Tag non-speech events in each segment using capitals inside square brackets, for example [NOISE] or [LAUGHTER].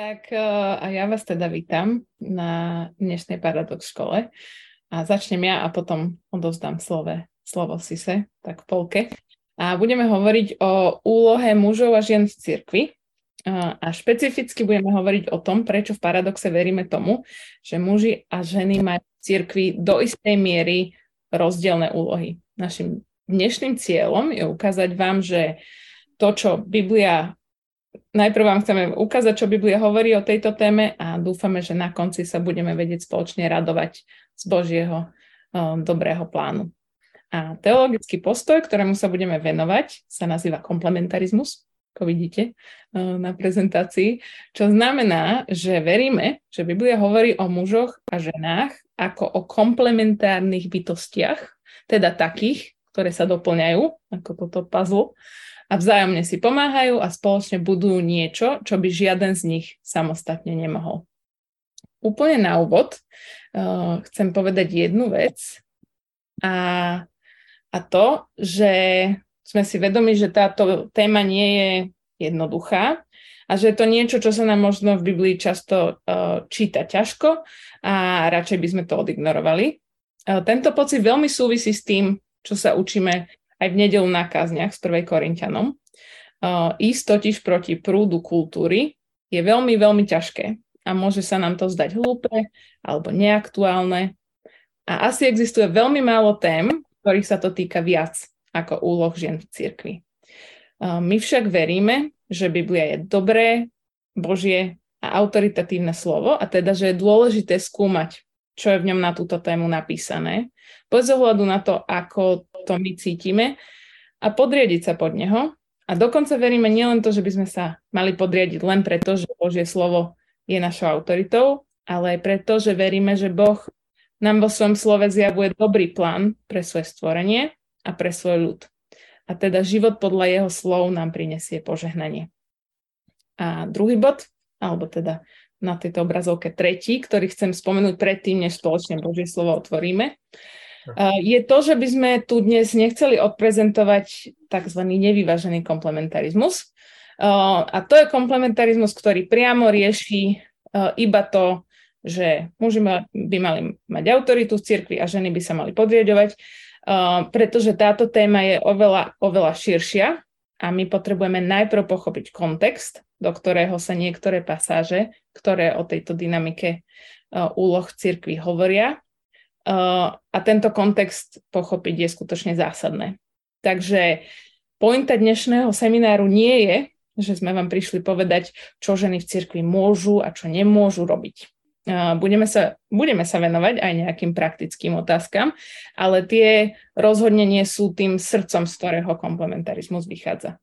Tak eh, a ja vás teda vítam na dnešnej Paradox škole. A začnem ja a potom odovzdám slovo, slovo Sise, tak polke. A budeme hovoriť o úlohe mužov a žien v cirkvi. A špecificky budeme hovoriť o tom, prečo v paradoxe veríme tomu, že muži a ženy majú v cirkvi do istej miery rozdielne úlohy. Našim dnešným cieľom je ukázať vám, že to, čo Biblia najprv vám chceme ukázať, čo Biblia hovorí o tejto téme a dúfame, že na konci sa budeme vedieť spoločne radovať z Božieho um, dobrého plánu. A teologický postoj, ktorému sa budeme venovať, sa nazýva komplementarizmus, ako vidíte uh, na prezentácii, čo znamená, že veríme, že Biblia hovorí o mužoch a ženách ako o komplementárnych bytostiach, teda takých, ktoré sa doplňajú, ako toto puzzle, a vzájomne si pomáhajú a spoločne budujú niečo, čo by žiaden z nich samostatne nemohol. Úplne na úvod uh, chcem povedať jednu vec a, a to, že sme si vedomi, že táto téma nie je jednoduchá a že je to niečo, čo sa nám možno v Biblii často uh, číta ťažko a radšej by sme to odignorovali. Uh, tento pocit veľmi súvisí s tým, čo sa učíme aj v nedelu na kázniach z 1. Korintianom. Uh, ísť totiž proti prúdu kultúry je veľmi, veľmi ťažké a môže sa nám to zdať hlúpe alebo neaktuálne. A asi existuje veľmi málo tém, ktorých sa to týka viac ako úloh žien v cirkvi. Uh, my však veríme, že Biblia je dobré, Božie a autoritatívne slovo a teda, že je dôležité skúmať, čo je v ňom na túto tému napísané, bez ohľadu na to, ako to my cítime a podriadiť sa pod neho. A dokonca veríme nielen to, že by sme sa mali podriadiť len preto, že Božie slovo je našou autoritou, ale aj preto, že veríme, že Boh nám vo svojom slove zjavuje dobrý plán pre svoje stvorenie a pre svoj ľud. A teda život podľa jeho slov nám prinesie požehnanie. A druhý bod, alebo teda na tejto obrazovke tretí, ktorý chcem spomenúť predtým, než spoločne Božie slovo otvoríme, je to, že by sme tu dnes nechceli odprezentovať tzv. nevyvážený komplementarizmus. A to je komplementarizmus, ktorý priamo rieši iba to, že muži by mali mať autoritu v cirkvi a ženy by sa mali podriadovať, pretože táto téma je oveľa, oveľa širšia a my potrebujeme najprv pochopiť kontext, do ktorého sa niektoré pasáže, ktoré o tejto dynamike úloh cirkvi hovoria, a tento kontext pochopiť je skutočne zásadné. Takže pointa dnešného semináru nie je, že sme vám prišli povedať, čo ženy v cirkvi môžu a čo nemôžu robiť. Budeme sa, budeme sa venovať aj nejakým praktickým otázkam, ale tie rozhodne nie sú tým srdcom, z ktorého komplementarizmus vychádza.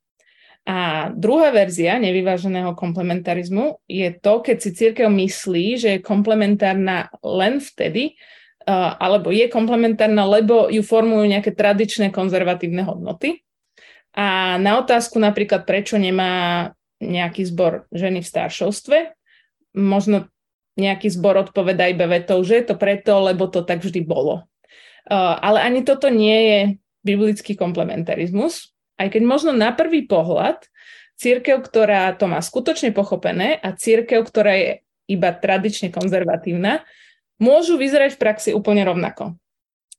A druhá verzia nevyváženého komplementarizmu je to, keď si církev myslí, že je komplementárna len vtedy, alebo je komplementárna, lebo ju formujú nejaké tradičné konzervatívne hodnoty. A na otázku napríklad, prečo nemá nejaký zbor ženy v staršovstve, možno nejaký zbor odpoveda iba vetou, že je to preto, lebo to tak vždy bolo. Ale ani toto nie je biblický komplementarizmus, aj keď možno na prvý pohľad církev, ktorá to má skutočne pochopené a církev, ktorá je iba tradične konzervatívna, môžu vyzerať v praxi úplne rovnako.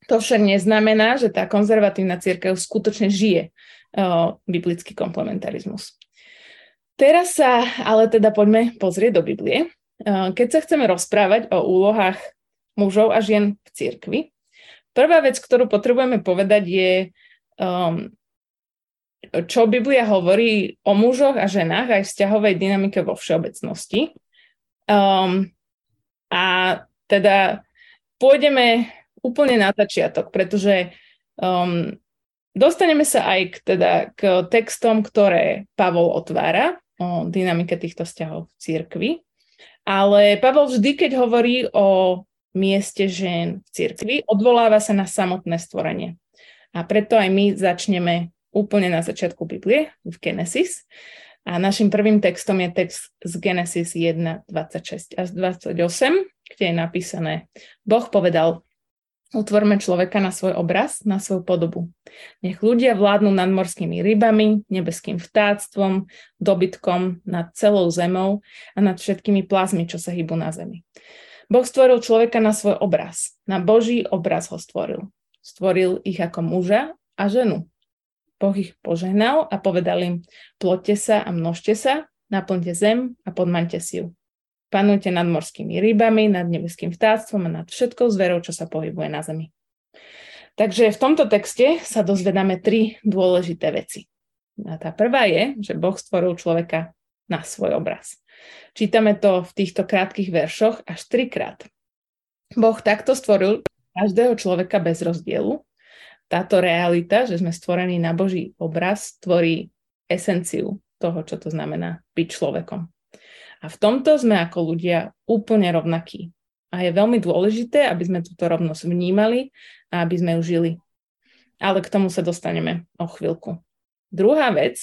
To však neznamená, že tá konzervatívna církev skutočne žije uh, biblický komplementarizmus. Teraz sa ale teda poďme pozrieť do Biblie. Uh, keď sa chceme rozprávať o úlohách mužov a žien v cirkvi, prvá vec, ktorú potrebujeme povedať je, um, čo Biblia hovorí o mužoch a ženách aj vzťahovej dynamike vo všeobecnosti. Um, a teda pôjdeme úplne na začiatok, pretože um, dostaneme sa aj k, teda, k textom, ktoré Pavol otvára o dynamike týchto vzťahov v církvi. Ale Pavol vždy, keď hovorí o mieste žien v cirkvi, odvoláva sa na samotné stvorenie. A preto aj my začneme úplne na začiatku Biblie, v Genesis. A našim prvým textom je text z Genesis 1, 26 až 28, kde je napísané, Boh povedal, Utvorme človeka na svoj obraz, na svoju podobu. Nech ľudia vládnu nad morskými rybami, nebeským vtáctvom, dobytkom, nad celou zemou a nad všetkými plazmi, čo sa hýbu na zemi. Boh stvoril človeka na svoj obraz. Na Boží obraz ho stvoril. Stvoril ich ako muža a ženu. Boh ich požehnal a povedal im, plotte sa a množte sa, naplňte zem a podmaňte si ju. Panujte nad morskými rybami, nad nebeským vtáctvom a nad všetkou zverou, čo sa pohybuje na zemi. Takže v tomto texte sa dozvedáme tri dôležité veci. A tá prvá je, že Boh stvoril človeka na svoj obraz. Čítame to v týchto krátkých veršoch až trikrát. Boh takto stvoril každého človeka bez rozdielu. Táto realita, že sme stvorení na Boží obraz, tvorí esenciu toho, čo to znamená byť človekom. A v tomto sme ako ľudia úplne rovnakí. A je veľmi dôležité, aby sme túto rovnosť vnímali a aby sme ju žili. Ale k tomu sa dostaneme o chvíľku. Druhá vec,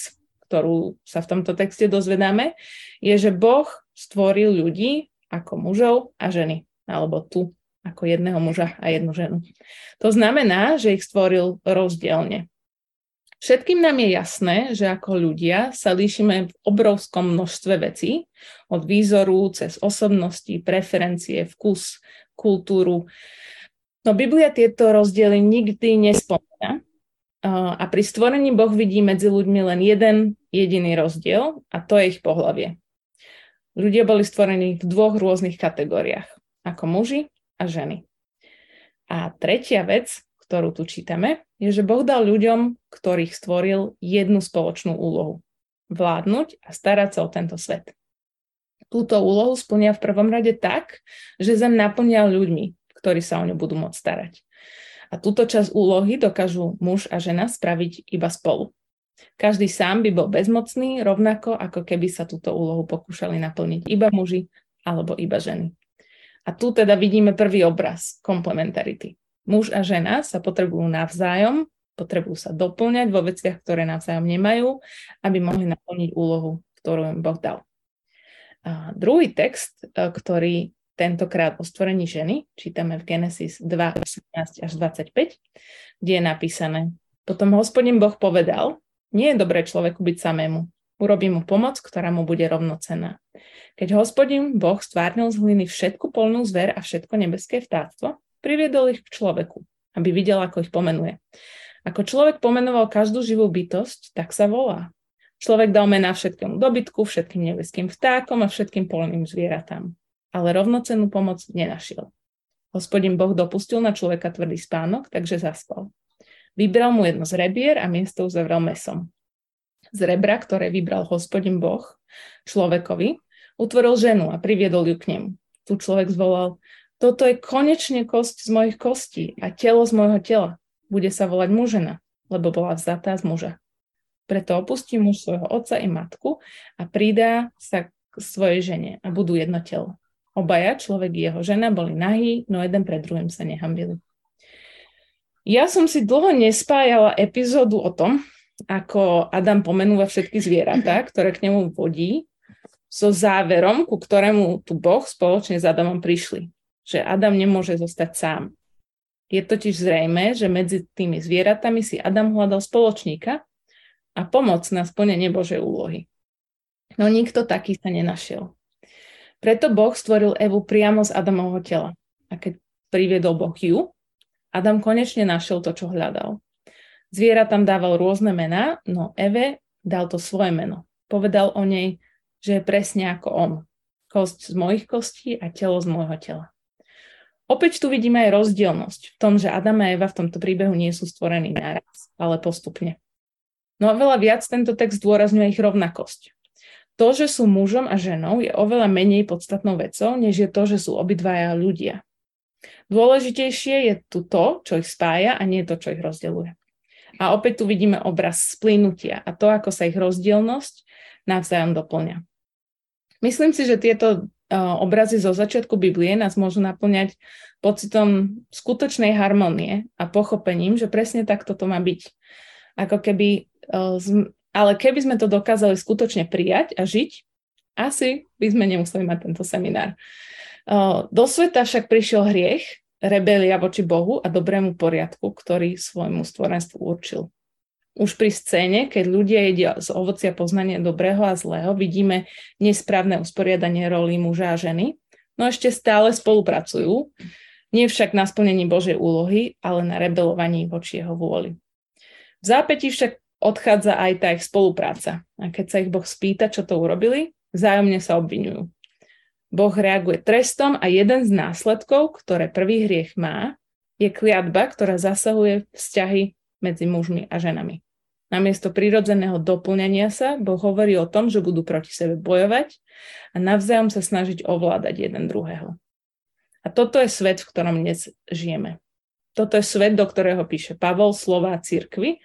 ktorú sa v tomto texte dozvedáme, je, že Boh stvoril ľudí ako mužov a ženy. Alebo tu ako jedného muža a jednu ženu. To znamená, že ich stvoril rozdielne. Všetkým nám je jasné, že ako ľudia sa líšime v obrovskom množstve vecí, od výzoru cez osobnosti, preferencie, vkus, kultúru. No Biblia tieto rozdiely nikdy nespomína. A pri stvorení Boh vidí medzi ľuďmi len jeden jediný rozdiel a to je ich pohlavie. Ľudia boli stvorení v dvoch rôznych kategóriách, ako muži a ženy. A tretia vec, ktorú tu čítame, je, že Boh dal ľuďom, ktorých stvoril, jednu spoločnú úlohu. Vládnuť a starať sa o tento svet. Túto úlohu splnia v prvom rade tak, že zem naplňa ľuďmi, ktorí sa o ňu budú môcť starať. A túto časť úlohy dokážu muž a žena spraviť iba spolu. Každý sám by bol bezmocný, rovnako ako keby sa túto úlohu pokúšali naplniť iba muži alebo iba ženy. A tu teda vidíme prvý obraz komplementarity muž a žena sa potrebujú navzájom, potrebujú sa doplňať vo veciach, ktoré navzájom nemajú, aby mohli naplniť úlohu, ktorú im Boh dal. A druhý text, e, ktorý tentokrát o stvorení ženy, čítame v Genesis 2, 18 až 25, kde je napísané, potom hospodin Boh povedal, nie je dobré človeku byť samému, urobí mu pomoc, ktorá mu bude rovnocená. Keď hospodin Boh stvárnil z hliny všetku polnú zver a všetko nebeské vtáctvo, priviedol ich k človeku, aby videl, ako ich pomenuje. Ako človek pomenoval každú živú bytosť, tak sa volá. Človek dal mená všetkému dobytku, všetkým nebeským vtákom a všetkým polným zvieratám. Ale rovnocennú pomoc nenašiel. Hospodin Boh dopustil na človeka tvrdý spánok, takže zaspal. Vybral mu jedno z rebier a miesto uzavrel mesom. Z rebra, ktoré vybral hospodin Boh človekovi, utvoril ženu a priviedol ju k nemu. Tu človek zvolal, toto je konečne kosť z mojich kostí a telo z môjho tela. Bude sa volať mužena, lebo bola vzatá z muža. Preto opustí muž svojho otca i matku a pridá sa k svojej žene a budú jedno telo. Obaja, človek i jeho žena, boli nahí, no jeden pred druhým sa nehambili. Ja som si dlho nespájala epizódu o tom, ako Adam pomenúva všetky zvieratá, [LAUGHS] ktoré k nemu vodí, so záverom, ku ktorému tu Boh spoločne s Adamom prišli že Adam nemôže zostať sám. Je totiž zrejme, že medzi tými zvieratami si Adam hľadal spoločníka a pomoc na splnenie Božej úlohy. No nikto taký sa nenašiel. Preto Boh stvoril Evu priamo z Adamovho tela. A keď priviedol Boh ju, Adam konečne našiel to, čo hľadal. Zvieratám dával rôzne mená, no Eve dal to svoje meno. Povedal o nej, že je presne ako on. Kosť z mojich kostí a telo z môjho tela. Opäť tu vidíme aj rozdielnosť v tom, že Adam a Eva v tomto príbehu nie sú stvorení naraz, ale postupne. No a veľa viac tento text zdôrazňuje ich rovnakosť. To, že sú mužom a ženou, je oveľa menej podstatnou vecou, než je to, že sú obidvaja ľudia. Dôležitejšie je tu to, čo ich spája a nie to, čo ich rozdeluje. A opäť tu vidíme obraz splínutia a to, ako sa ich rozdielnosť navzájom doplňa. Myslím si, že tieto obrazy zo začiatku Biblie nás môžu naplňať pocitom skutočnej harmonie a pochopením, že presne takto to má byť. Ako keby, ale keby sme to dokázali skutočne prijať a žiť, asi by sme nemuseli mať tento seminár. Do sveta však prišiel hriech rebelia voči Bohu a dobrému poriadku, ktorý svojmu stvorenstvu určil. Už pri scéne, keď ľudia jedia z ovocia poznania dobrého a zlého, vidíme nesprávne usporiadanie rolí muža a ženy, no ešte stále spolupracujú, nie však na splnení Božej úlohy, ale na rebelovaní voči jeho vôli. V zápätí však odchádza aj tá ich spolupráca. A keď sa ich Boh spýta, čo to urobili, vzájomne sa obvinujú. Boh reaguje trestom a jeden z následkov, ktoré prvý hriech má, je kliatba, ktorá zasahuje vzťahy medzi mužmi a ženami. Namiesto prirodzeného doplňania sa Boh hovorí o tom, že budú proti sebe bojovať a navzájom sa snažiť ovládať jeden druhého. A toto je svet, v ktorom dnes žijeme. Toto je svet, do ktorého píše Pavol slova církvy,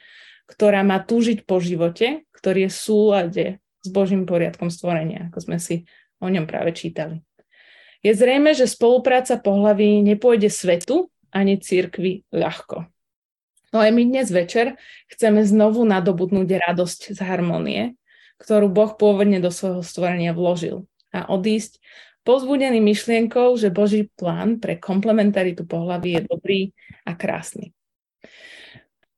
ktorá má túžiť po živote, ktorý je v súlade s Božím poriadkom stvorenia, ako sme si o ňom práve čítali. Je zrejme, že spolupráca pohlaví nepôjde svetu ani církvi ľahko. No aj my dnes večer chceme znovu nadobudnúť radosť z harmonie, ktorú Boh pôvodne do svojho stvorenia vložil a odísť pozbudený myšlienkou, že Boží plán pre komplementaritu pohľavy je dobrý a krásny.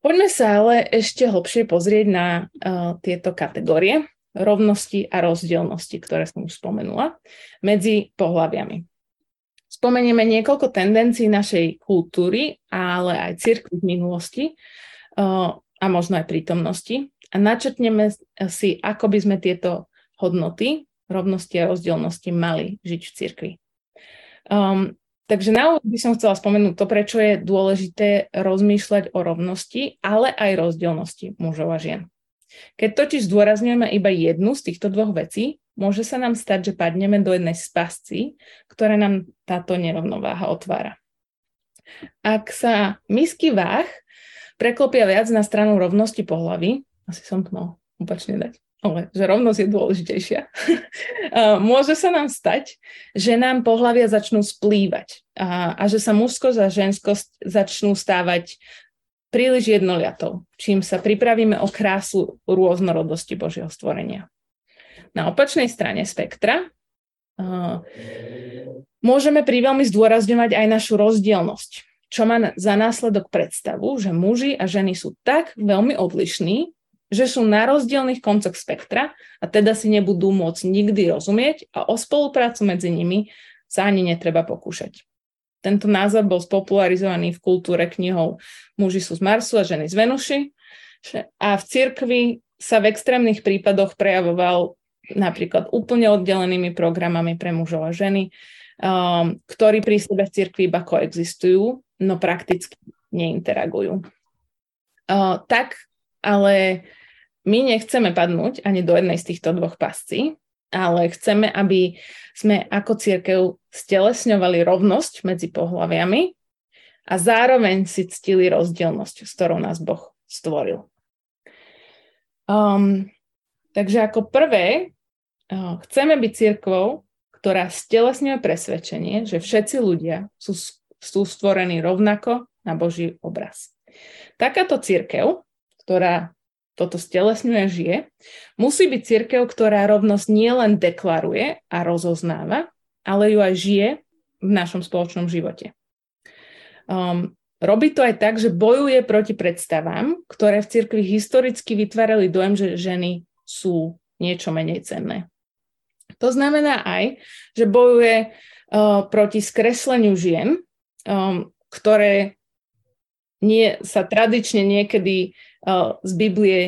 Poďme sa ale ešte hlbšie pozrieť na uh, tieto kategórie rovnosti a rozdielnosti, ktoré som už spomenula, medzi pohľaviami. Spomenieme niekoľko tendencií našej kultúry, ale aj cirkvi v minulosti uh, a možno aj prítomnosti a načetneme si, ako by sme tieto hodnoty rovnosti a rozdielnosti mali žiť v cirkvi. Um, takže na úvod by som chcela spomenúť to, prečo je dôležité rozmýšľať o rovnosti, ale aj rozdielnosti mužov a žien. Keď totiž zdôrazňujeme iba jednu z týchto dvoch vecí, môže sa nám stať, že padneme do jednej z pascí, ktoré nám táto nerovnováha otvára. Ak sa misky váh preklopia viac na stranu rovnosti pohlavy, asi som to mal opačne dať, ale že rovnosť je dôležitejšia, [LAUGHS] môže sa nám stať, že nám pohlavia začnú splývať a, a že sa mužskosť a ženskosť začnú stávať príliš jednoliatou, čím sa pripravíme o krásu rôznorodosti Božieho stvorenia. Na opačnej strane spektra môžeme priveľmi zdôrazňovať aj našu rozdielnosť, čo má za následok predstavu, že muži a ženy sú tak veľmi odlišní, že sú na rozdielných koncoch spektra a teda si nebudú môcť nikdy rozumieť a o spoluprácu medzi nimi sa ani netreba pokúšať. Tento názor bol spopularizovaný v kultúre knihou Muži sú z Marsu a ženy z Venuši a v cirkvi sa v extrémnych prípadoch prejavoval napríklad úplne oddelenými programami pre mužov a ženy, um, ktorí pri sebe v cirkvi iba koexistujú, no prakticky neinteragujú. Uh, tak ale my nechceme padnúť ani do jednej z týchto dvoch pascí, ale chceme, aby sme ako církev stelesňovali rovnosť medzi pohľaviami a zároveň si ctili rozdielnosť, s ktorou nás Boh stvoril. Um, takže ako prvé, uh, chceme byť církvou, ktorá stelesňuje presvedčenie, že všetci ľudia sú, sú stvorení rovnako na Boží obraz. Takáto církev, ktorá toto stelesňuje, žije, musí byť církev, ktorá rovnosť nielen deklaruje a rozoznáva, ale ju aj žije v našom spoločnom živote. Um, Robí to aj tak, že bojuje proti predstavám, ktoré v cirkvi historicky vytvárali dojem, že ženy sú niečo menej cenné. To znamená aj, že bojuje uh, proti skresleniu žien, um, ktoré nie, sa tradične niekedy uh, z Biblie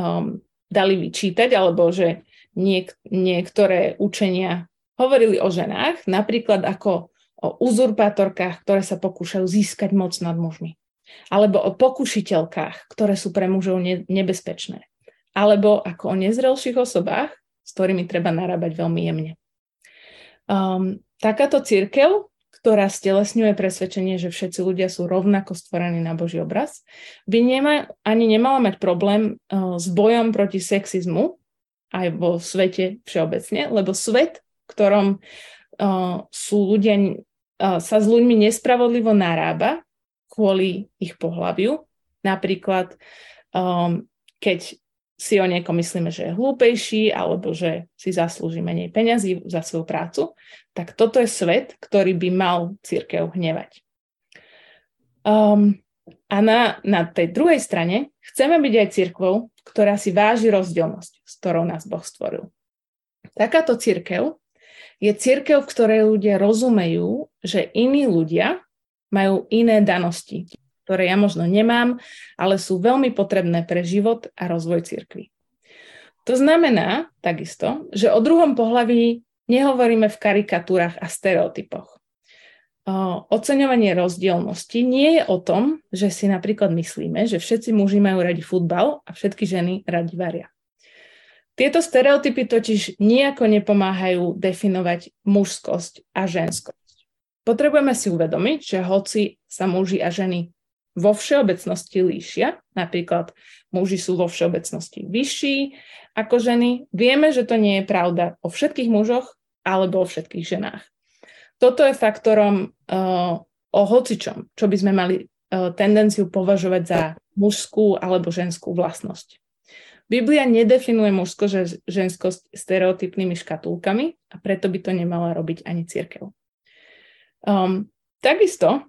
um, dali vyčítať, alebo že niek- niektoré učenia hovorili o ženách, napríklad ako o uzurpátorkách, ktoré sa pokúšajú získať moc nad mužmi. Alebo o pokušiteľkách, ktoré sú pre mužov ne- nebezpečné. Alebo ako o nezrelších osobách, s ktorými treba narábať veľmi jemne. Um, takáto církev, ktorá stelesňuje presvedčenie, že všetci ľudia sú rovnako stvorení na Boží obraz, by nema, ani nemala mať problém uh, s bojom proti sexizmu aj vo svete všeobecne, lebo svet, v ktorom uh, sú ľudia, uh, sa s ľuďmi nespravodlivo narába kvôli ich pohľaviu. Napríklad, um, keď si o niekom myslíme, že je hlúpejší alebo že si zaslúži menej peňazí za svoju prácu, tak toto je svet, ktorý by mal církev hnevať. Um, a na, na tej druhej strane chceme byť aj církvou, ktorá si váži rozdielnosť, s ktorou nás Boh stvoril. Takáto církev je církev, v ktorej ľudia rozumejú, že iní ľudia majú iné danosti, ktoré ja možno nemám, ale sú veľmi potrebné pre život a rozvoj církvy. To znamená takisto, že o druhom pohlaví nehovoríme v karikatúrach a stereotypoch oceňovanie rozdielnosti nie je o tom, že si napríklad myslíme, že všetci muži majú radi futbal a všetky ženy radi varia. Tieto stereotypy totiž nejako nepomáhajú definovať mužskosť a ženskosť. Potrebujeme si uvedomiť, že hoci sa muži a ženy vo všeobecnosti líšia, napríklad muži sú vo všeobecnosti vyšší ako ženy, vieme, že to nie je pravda o všetkých mužoch alebo o všetkých ženách. Toto je faktorom uh, o hocičom, čo by sme mali uh, tendenciu považovať za mužskú alebo ženskú vlastnosť. Biblia nedefinuje mužsko ženskosť stereotypnými škatulkami a preto by to nemala robiť ani církev. Um, takisto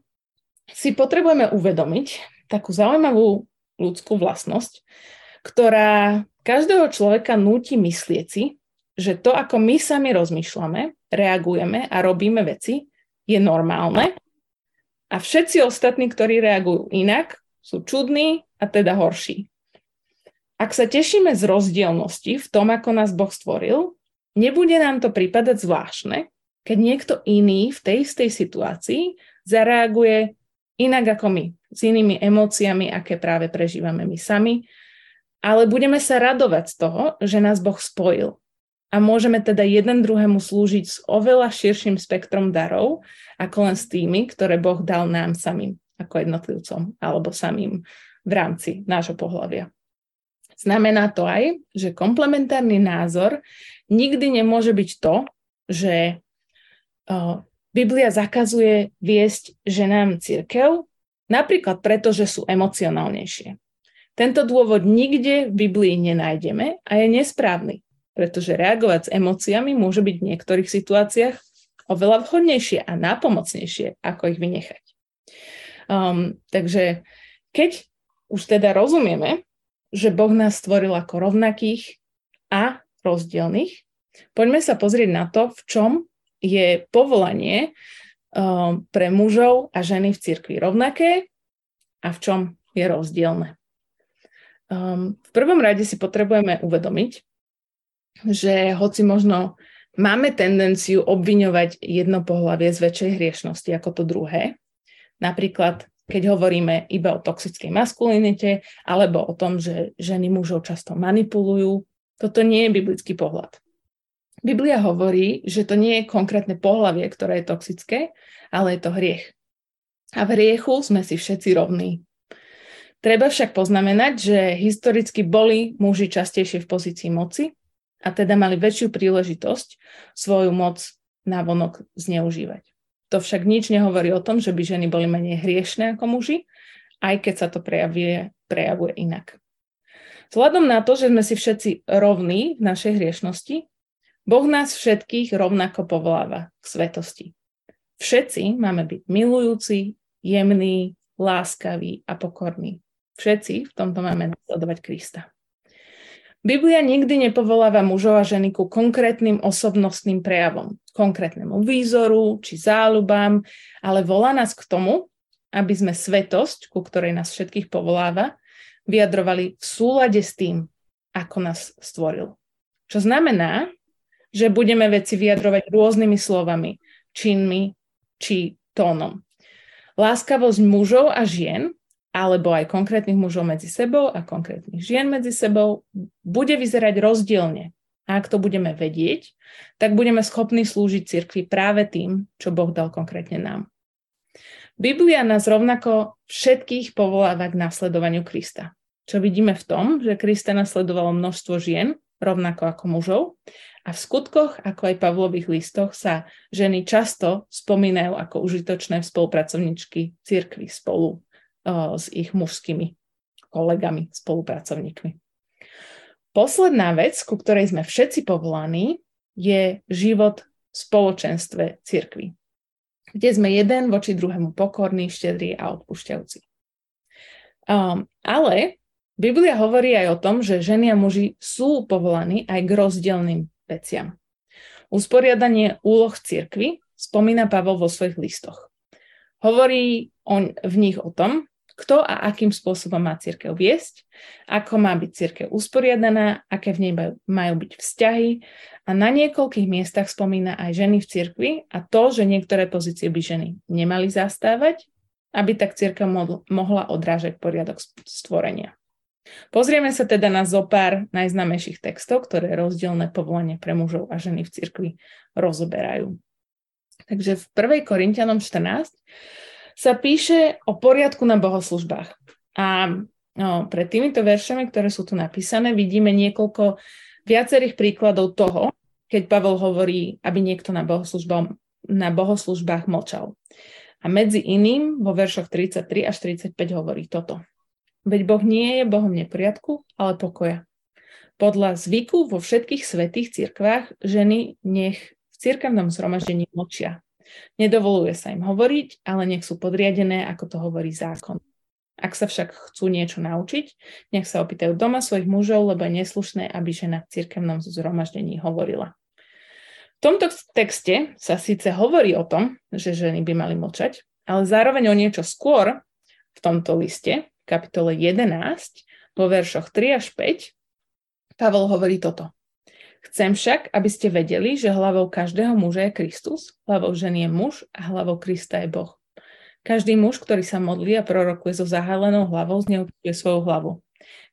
si potrebujeme uvedomiť takú zaujímavú ľudskú vlastnosť, ktorá každého človeka núti myslieť si, že to, ako my sami rozmýšľame, reagujeme a robíme veci, je normálne a všetci ostatní, ktorí reagujú inak, sú čudní a teda horší. Ak sa tešíme z rozdielnosti v tom, ako nás Boh stvoril, nebude nám to prípadať zvláštne, keď niekto iný v tej istej situácii zareaguje inak ako my, s inými emóciami, aké práve prežívame my sami, ale budeme sa radovať z toho, že nás Boh spojil a môžeme teda jeden druhému slúžiť s oveľa širším spektrom darov, ako len s tými, ktoré Boh dal nám samým, ako jednotlivcom, alebo samým v rámci nášho pohľavia. Znamená to aj, že komplementárny názor nikdy nemôže byť to, že Biblia zakazuje viesť ženám církev, napríklad preto, že sú emocionálnejšie. Tento dôvod nikde v Biblii nenájdeme a je nesprávny pretože reagovať s emóciami môže byť v niektorých situáciách oveľa vhodnejšie a nápomocnejšie, ako ich vynechať. Um, takže keď už teda rozumieme, že Boh nás stvoril ako rovnakých a rozdielných, poďme sa pozrieť na to, v čom je povolanie um, pre mužov a ženy v cirkvi rovnaké a v čom je rozdielne. Um, v prvom rade si potrebujeme uvedomiť, že hoci možno máme tendenciu obviňovať jedno pohľavie z väčšej hriešnosti ako to druhé, napríklad keď hovoríme iba o toxickej maskulinite alebo o tom, že ženy mužov často manipulujú, toto nie je biblický pohľad. Biblia hovorí, že to nie je konkrétne pohľavie, ktoré je toxické, ale je to hriech. A v hriechu sme si všetci rovní. Treba však poznamenať, že historicky boli muži častejšie v pozícii moci a teda mali väčšiu príležitosť svoju moc na vonok zneužívať. To však nič nehovorí o tom, že by ženy boli menej hriešne ako muži, aj keď sa to prejavuje, prejavuje inak. Vzhľadom na to, že sme si všetci rovní v našej hriešnosti, Boh nás všetkých rovnako povoláva k svetosti. Všetci máme byť milujúci, jemní, láskaví a pokorní. Všetci v tomto máme nasledovať Krista. Biblia nikdy nepovoláva mužov a ženy ku konkrétnym osobnostným prejavom, konkrétnemu výzoru či záľubám, ale volá nás k tomu, aby sme svetosť, ku ktorej nás všetkých povoláva, vyjadrovali v súlade s tým, ako nás stvoril. Čo znamená, že budeme veci vyjadrovať rôznymi slovami, činmi či tónom. Láskavosť mužov a žien alebo aj konkrétnych mužov medzi sebou a konkrétnych žien medzi sebou, bude vyzerať rozdielne. A ak to budeme vedieť, tak budeme schopní slúžiť cirkvi práve tým, čo Boh dal konkrétne nám. Biblia nás rovnako všetkých povoláva k nasledovaniu Krista. Čo vidíme v tom, že Krista nasledovalo množstvo žien, rovnako ako mužov, a v skutkoch, ako aj Pavlových listoch, sa ženy často spomínajú ako užitočné spolupracovničky cirkvi spolu s ich mužskými kolegami, spolupracovníkmi. Posledná vec, ku ktorej sme všetci povolaní, je život v spoločenstve cirkvi. kde sme jeden voči druhému pokorný, štedrý a odpúšťajúci. Um, ale Biblia hovorí aj o tom, že ženy a muži sú povolaní aj k rozdielným veciam. Usporiadanie úloh cirkvy spomína Pavol vo svojich listoch. Hovorí on v nich o tom, kto a akým spôsobom má církev viesť, ako má byť církev usporiadaná, aké v nej majú byť vzťahy a na niekoľkých miestach spomína aj ženy v cirkvi a to, že niektoré pozície by ženy nemali zastávať, aby tak církev mohla odrážať poriadok stvorenia. Pozrieme sa teda na zo pár najznámejších textov, ktoré rozdielne povolanie pre mužov a ženy v cirkvi rozoberajú. Takže v 1. Korintianom 14 sa píše o poriadku na bohoslužbách. A no, pred týmito veršami, ktoré sú tu napísané, vidíme niekoľko viacerých príkladov toho, keď Pavel hovorí, aby niekto na, na bohoslužbách mlčal. A medzi iným vo veršoch 33 až 35 hovorí toto. Veď Boh nie je Bohom neporiadku, ale pokoja. Podľa zvyku vo všetkých svetých cirkvách ženy nech v cirkevnom zhromaždení mlčia. Nedovoluje sa im hovoriť, ale nech sú podriadené, ako to hovorí zákon. Ak sa však chcú niečo naučiť, nech sa opýtajú doma svojich mužov, lebo je neslušné, aby žena v cirkevnom zhromaždení hovorila. V tomto texte sa síce hovorí o tom, že ženy by mali mlčať, ale zároveň o niečo skôr v tomto liste, kapitole 11, vo veršoch 3 až 5, Pavel hovorí toto. Chcem však, aby ste vedeli, že hlavou každého muža je Kristus, hlavou ženy je muž a hlavou Krista je Boh. Každý muž, ktorý sa modlí a prorokuje so zahalenou hlavou, zneúctuje svoju hlavu.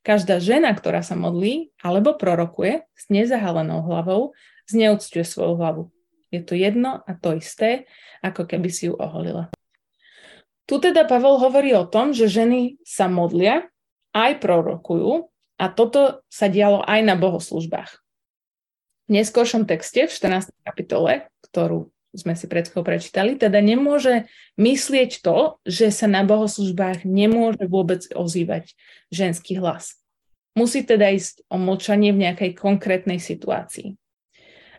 Každá žena, ktorá sa modlí alebo prorokuje s nezahalenou hlavou, zneúctuje svoju hlavu. Je to jedno a to isté, ako keby si ju oholila. Tu teda Pavel hovorí o tom, že ženy sa modlia, aj prorokujú a toto sa dialo aj na bohoslužbách. V neskôršom texte, v 14. kapitole, ktorú sme si pred prečítali, teda nemôže myslieť to, že sa na bohoslužbách nemôže vôbec ozývať ženský hlas. Musí teda ísť o mlčanie v nejakej konkrétnej situácii.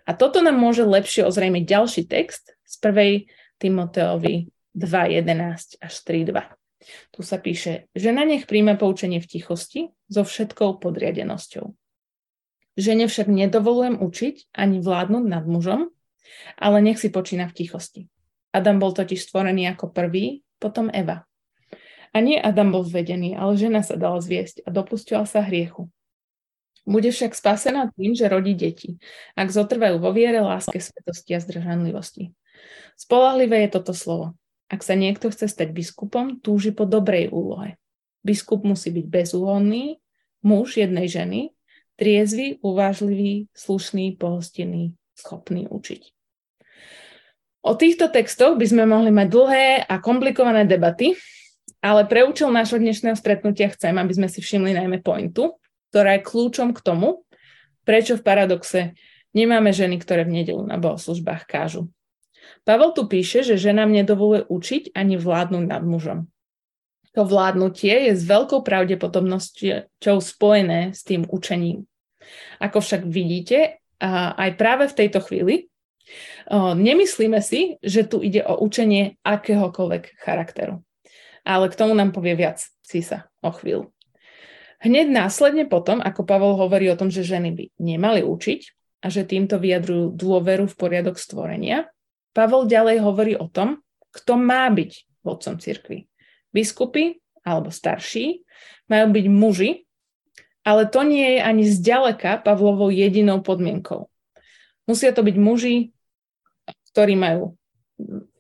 A toto nám môže lepšie ozrejmiť ďalší text z 1. Timoteovi 2.11 až 3.2. Tu sa píše, že na nech príjme poučenie v tichosti so všetkou podriadenosťou. Žene však nedovolujem učiť ani vládnuť nad mužom, ale nech si počína v tichosti. Adam bol totiž stvorený ako prvý, potom Eva. A nie Adam bol zvedený, ale žena sa dala zviesť a dopustila sa hriechu. Bude však spasená tým, že rodí deti, ak zotrvajú vo viere, láske, svetosti a zdržanlivosti. Spolahlivé je toto slovo. Ak sa niekto chce stať biskupom, túži po dobrej úlohe. Biskup musí byť bezúhonný, muž jednej ženy, triezvy, uvážlivý, slušný, pohostinný, schopný učiť. O týchto textoch by sme mohli mať dlhé a komplikované debaty, ale pre účel nášho dnešného stretnutia chcem, aby sme si všimli najmä pointu, ktorá je kľúčom k tomu, prečo v paradoxe nemáme ženy, ktoré v nedelu na bohoslužbách kážu. Pavel tu píše, že ženám nedovoluje učiť ani vládnuť nad mužom. To vládnutie je s veľkou pravdepodobnosťou spojené s tým učením. Ako však vidíte, aj práve v tejto chvíli nemyslíme si, že tu ide o učenie akéhokoľvek charakteru. Ale k tomu nám povie viac Cisa o chvíľu. Hneď následne potom, ako Pavol hovorí o tom, že ženy by nemali učiť a že týmto vyjadrujú dôveru v poriadok stvorenia, Pavol ďalej hovorí o tom, kto má byť vodcom cirkvi. Biskupy alebo starší majú byť muži, ale to nie je ani zďaleka Pavlovou jedinou podmienkou. Musia to byť muži, ktorí majú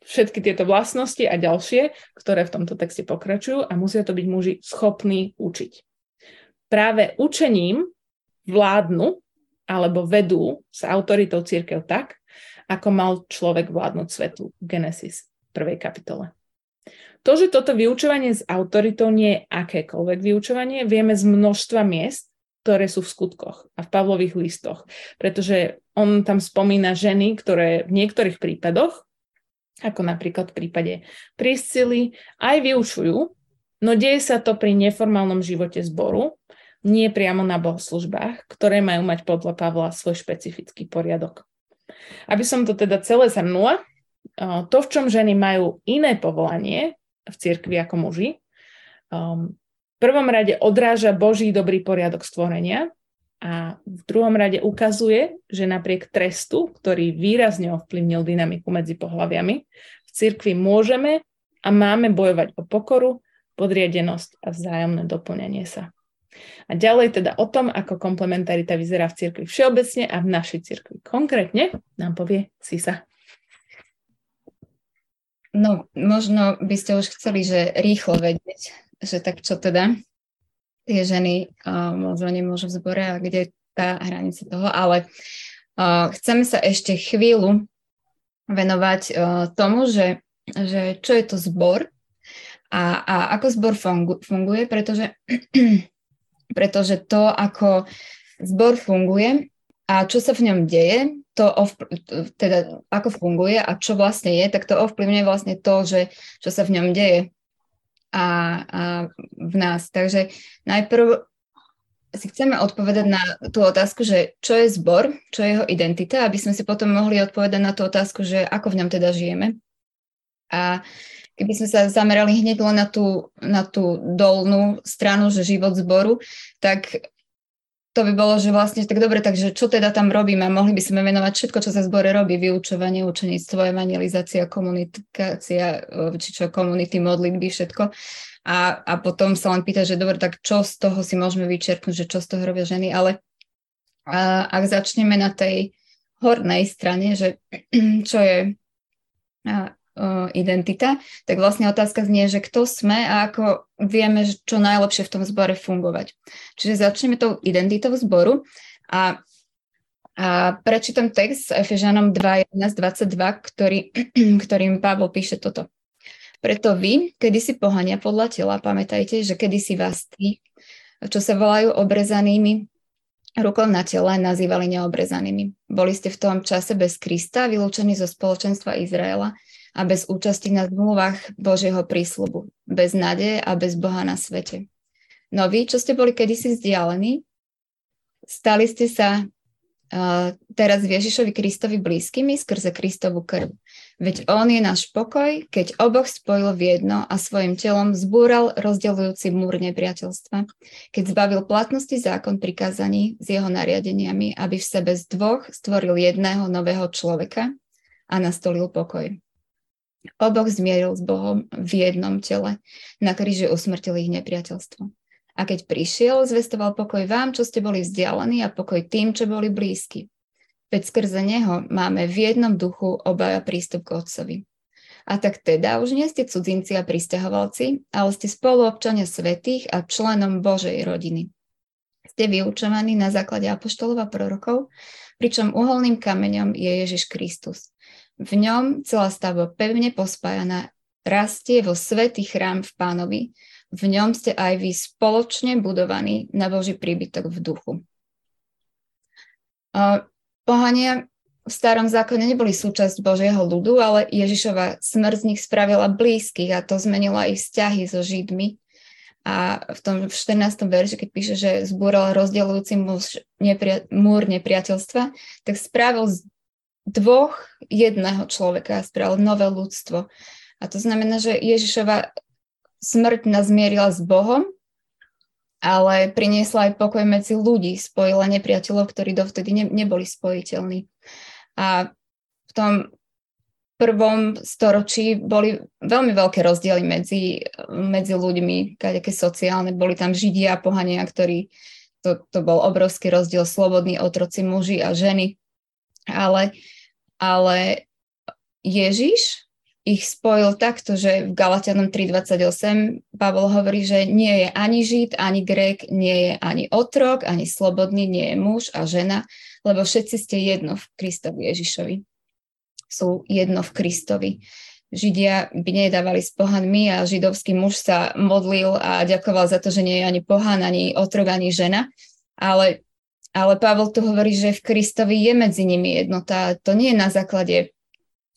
všetky tieto vlastnosti a ďalšie, ktoré v tomto texte pokračujú a musia to byť muži schopní učiť. Práve učením vládnu alebo vedú s autoritou církev tak, ako mal človek vládnuť svetu Genesis 1. kapitole. To, že toto vyučovanie s autoritou nie je akékoľvek vyučovanie, vieme z množstva miest, ktoré sú v skutkoch a v Pavlových listoch. Pretože on tam spomína ženy, ktoré v niektorých prípadoch, ako napríklad v prípade Priscily, aj vyučujú, no deje sa to pri neformálnom živote zboru, nie priamo na bohoslužbách, ktoré majú mať podľa Pavla svoj špecifický poriadok. Aby som to teda celé zhrnula, to, v čom ženy majú iné povolanie v cirkvi ako muži, um, v prvom rade odráža Boží dobrý poriadok stvorenia a v druhom rade ukazuje, že napriek trestu, ktorý výrazne ovplyvnil dynamiku medzi pohľaviami, v cirkvi môžeme a máme bojovať o pokoru, podriadenosť a vzájomné doplňanie sa. A ďalej teda o tom, ako komplementarita vyzerá v cirkvi všeobecne a v našej cirkvi konkrétne, nám povie Sisa. No, možno by ste už chceli, že rýchlo vedieť, že tak čo teda tie ženy uh, možno nemôžu v zbore a kde je tá hranica toho, ale uh, chceme sa ešte chvíľu venovať uh, tomu, že, že čo je to zbor a, a ako zbor fungu, funguje, pretože, pretože to, ako zbor funguje a čo sa v ňom deje, to ovpl- teda ako funguje a čo vlastne je, tak to ovplyvňuje vlastne to, že čo sa v ňom deje a, a v nás. Takže najprv si chceme odpovedať na tú otázku, že čo je zbor, čo je jeho identita, aby sme si potom mohli odpovedať na tú otázku, že ako v ňom teda žijeme. A keby sme sa zamerali hneď len na tú, na tú dolnú stranu, že život zboru, tak to by bolo, že vlastne tak dobre, takže čo teda tam robíme? Mohli by sme venovať všetko, čo sa zbore robí, vyučovanie, učeníctvo, evangelizácia, komunikácia, či čo komunity, modlitby, všetko. A, a potom sa len pýta, že dobre, tak čo z toho si môžeme vyčerpnúť, že čo z toho robia ženy, ale a, ak začneme na tej hornej strane, že [CLEARS THROAT] čo je a, identita, tak vlastne otázka znie, že kto sme a ako vieme, čo najlepšie v tom zbore fungovať. Čiže začneme tou identitou zboru a, a prečítam text s Efežanom 2.11.22, ktorý, [CLEARS THROAT] ktorým Pavol píše toto. Preto vy, kedysi pohania podľa tela, pamätajte, že kedysi vás tí, čo sa volajú obrezanými, rukou na tele nazývali neobrezanými. Boli ste v tom čase bez Krista, vylúčení zo spoločenstva Izraela a bez účasti na zmluvách Božieho prísľubu, bez nádeje a bez Boha na svete. No vy, čo ste boli kedysi vzdialení, stali ste sa teraz Ježišovi Kristovi blízkymi skrze Kristovu krv. Veď On je náš pokoj, keď oboch spojil v jedno a svojim telom zbúral rozdeľujúci múr nepriateľstva, keď zbavil platnosti zákon prikázaní s jeho nariadeniami, aby v sebe z dvoch stvoril jedného nového človeka a nastolil pokoj. Oboch zmieril s Bohom v jednom tele. Na kríži usmrtil ich nepriateľstvo. A keď prišiel, zvestoval pokoj vám, čo ste boli vzdialení a pokoj tým, čo boli blízki. Veď skrze neho máme v jednom duchu obaja prístup k Otcovi. A tak teda už nie ste cudzinci a pristahovalci, ale ste spoluobčania svetých a členom Božej rodiny. Ste vyučovaní na základe apoštolov a prorokov, pričom uholným kameňom je Ježiš Kristus. V ňom celá stavba pevne pospájaná rastie vo svetý chrám v pánovi. V ňom ste aj vy spoločne budovaní na Boží príbytok v duchu. Pohania v starom zákone neboli súčasť Božieho ľudu, ale Ježišova smrť z nich spravila blízkych a to zmenilo aj vzťahy so Židmi. A v tom v 14. verši, keď píše, že zbúral rozdielujúci múr nepriateľstva, tak spravil z dvoch jedného človeka a spravil nové ľudstvo. A to znamená, že Ježišova smrť nás mierila s Bohom, ale priniesla aj pokoj medzi ľudí, spojila nepriateľov, ktorí dovtedy ne, neboli spojiteľní. A v tom prvom storočí boli veľmi veľké rozdiely medzi, medzi ľuďmi, aké sociálne, boli tam židia a pohania, ktorí, to, to bol obrovský rozdiel, slobodní otroci, muži a ženy. Ale ale Ježiš ich spojil takto, že v Galatianom 3.28 Pavol hovorí, že nie je ani Žid, ani Grék, nie je ani otrok, ani slobodný, nie je muž a žena, lebo všetci ste jedno v Kristovi Ježišovi. Sú jedno v Kristovi. Židia by nedávali s pohanmi a židovský muž sa modlil a ďakoval za to, že nie je ani pohan, ani otrok, ani žena, ale ale Pavel tu hovorí, že v Kristovi je medzi nimi jednota. To nie je na základe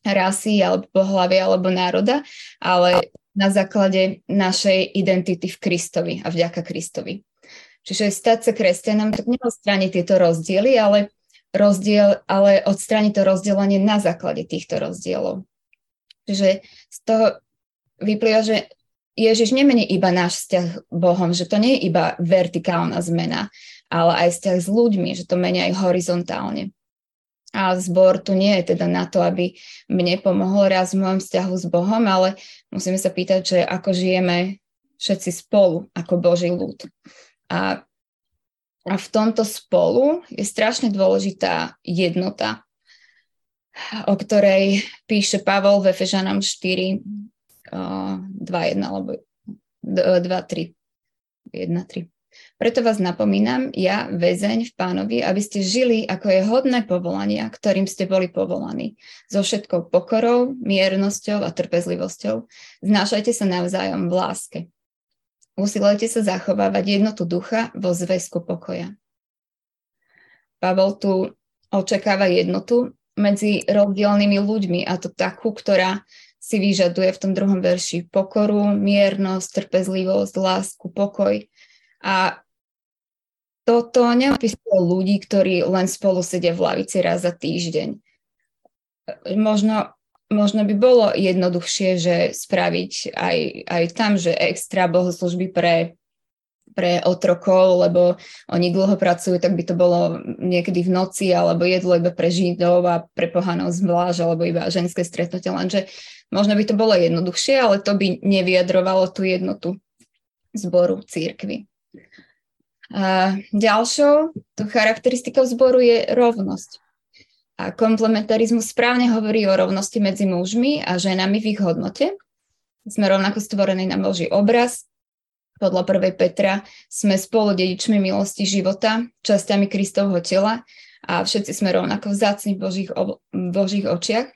rasy alebo pohľavy alebo národa, ale na základe našej identity v Kristovi a vďaka Kristovi. Čiže stať sa kresťanom, tak neodstrániť tieto rozdiely, ale, rozdiel, ale odstrániť to rozdelenie na základe týchto rozdielov. Čiže z toho vyplýva, že Ježiš nemení iba náš vzťah Bohom, že to nie je iba vertikálna zmena, ale aj vzťah s ľuďmi, že to menia aj horizontálne. A zbor tu nie je teda na to, aby mne pomohol raz v môjom vzťahu s Bohom, ale musíme sa pýtať, že ako žijeme všetci spolu ako Boží ľud. A, a v tomto spolu je strašne dôležitá jednota, o ktorej píše Pavol v Efežanom 4, 2.1 alebo 2.3. 1.3. Preto vás napomínam, ja, väzeň v pánovi, aby ste žili, ako je hodné povolania, ktorým ste boli povolaní. So všetkou pokorou, miernosťou a trpezlivosťou. Znášajte sa navzájom v láske. Usilujte sa zachovávať jednotu ducha vo zväzku pokoja. Pavel tu očakáva jednotu medzi rozdielnymi ľuďmi a to takú, ktorá si vyžaduje v tom druhom verši pokoru, miernosť, trpezlivosť, lásku, pokoj. A toto neopisuje ľudí, ktorí len spolu sedia v lavici raz za týždeň. Možno, možno by bolo jednoduchšie, že spraviť aj, aj tam, že extra bohoslužby pre pre otrokov, lebo oni dlho pracujú, tak by to bolo niekedy v noci, alebo jedlo iba pre židov a pre pohanov zvlášť, alebo iba ženské stretnutie, lenže možno by to bolo jednoduchšie, ale to by nevyjadrovalo tú jednotu zboru církvy. A ďalšou charakteristikou zboru je rovnosť. A komplementarizmus správne hovorí o rovnosti medzi mužmi a ženami v ich hodnote. Sme rovnako stvorení na Boží obraz, podľa 1. Petra, sme spolu dedičmi milosti života, časťami Kristovho tela a všetci sme rovnako vzácni v Božích, ob- Božích očiach.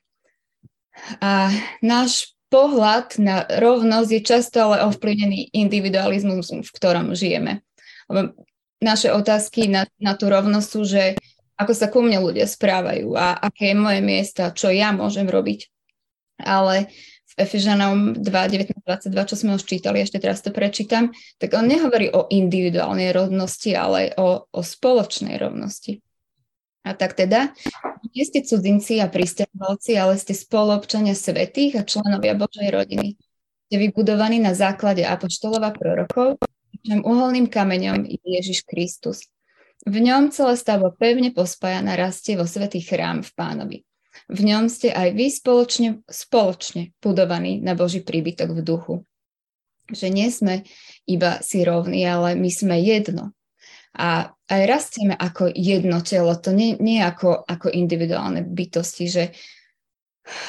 A náš pohľad na rovnosť je často ale ovplyvnený individualizmus, v ktorom žijeme. Naše otázky na, na tú rovnosť sú, že ako sa ku mne ľudia správajú a aké je moje miesto, čo ja môžem robiť. Ale Efežanom 2, 19, 22, čo sme už čítali, ešte teraz to prečítam, tak on nehovorí o individuálnej rovnosti, ale o, o spoločnej rovnosti. A tak teda, nie ste cudzinci a pristahovalci, ale ste spoluobčania svetých a členovia Božej rodiny. Ste vybudovaní na základe apoštolov a prorokov, čím uholným kameňom je Ježiš Kristus. V ňom celé stavo pevne pospája rastie vo svetý chrám v pánovi. V ňom ste aj vy spoločne, spoločne budovaní na Boží príbytok v duchu. Že nie sme iba si rovní, ale my sme jedno. A aj rastieme ako jedno telo, to nie, nie ako, ako individuálne bytosti, že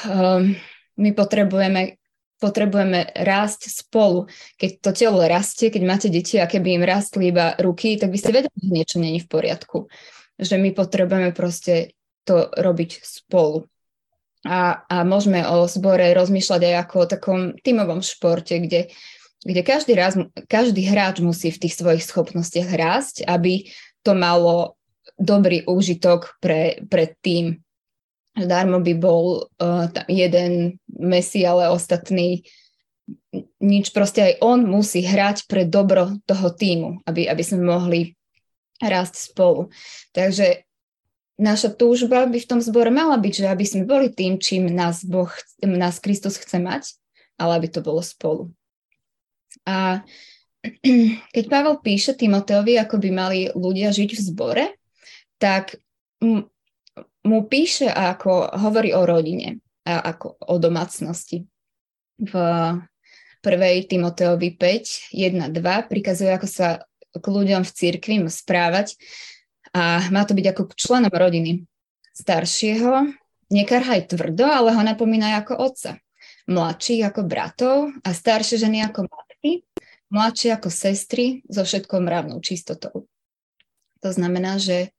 um, my potrebujeme potrebujeme rásť spolu. Keď to telo rastie, keď máte deti a keby im rastli iba ruky, tak by ste vedeli, že niečo není v poriadku. Že my potrebujeme proste to robiť spolu. A, a môžeme o zbore rozmýšľať aj ako o takom tímovom športe, kde, kde každý, raz, každý hráč musí v tých svojich schopnostiach rásť, aby to malo dobrý úžitok pre, pre tým. Darmo by bol uh, jeden Messi, ale ostatný nič. Proste aj on musí hrať pre dobro toho týmu, aby, aby sme mohli rásť spolu. Takže naša túžba by v tom zbore mala byť, že aby sme boli tým, čím nás, boh, nás Kristus chce mať, ale aby to bolo spolu. A [CLEARS THROAT] keď Pavel píše Timoteovi, ako by mali ľudia žiť v zbore, tak mu píše ako hovorí o rodine ako o domácnosti. V 1. Timoteovi 5, 1, 2 prikazuje, ako sa k ľuďom v cirkvi správať a má to byť ako k členom rodiny. Staršieho nekarhaj tvrdo, ale ho napomínaj ako otca. Mladší ako bratov a staršie ženy ako matky, mladšie ako sestry so všetkou mravnou čistotou. To znamená, že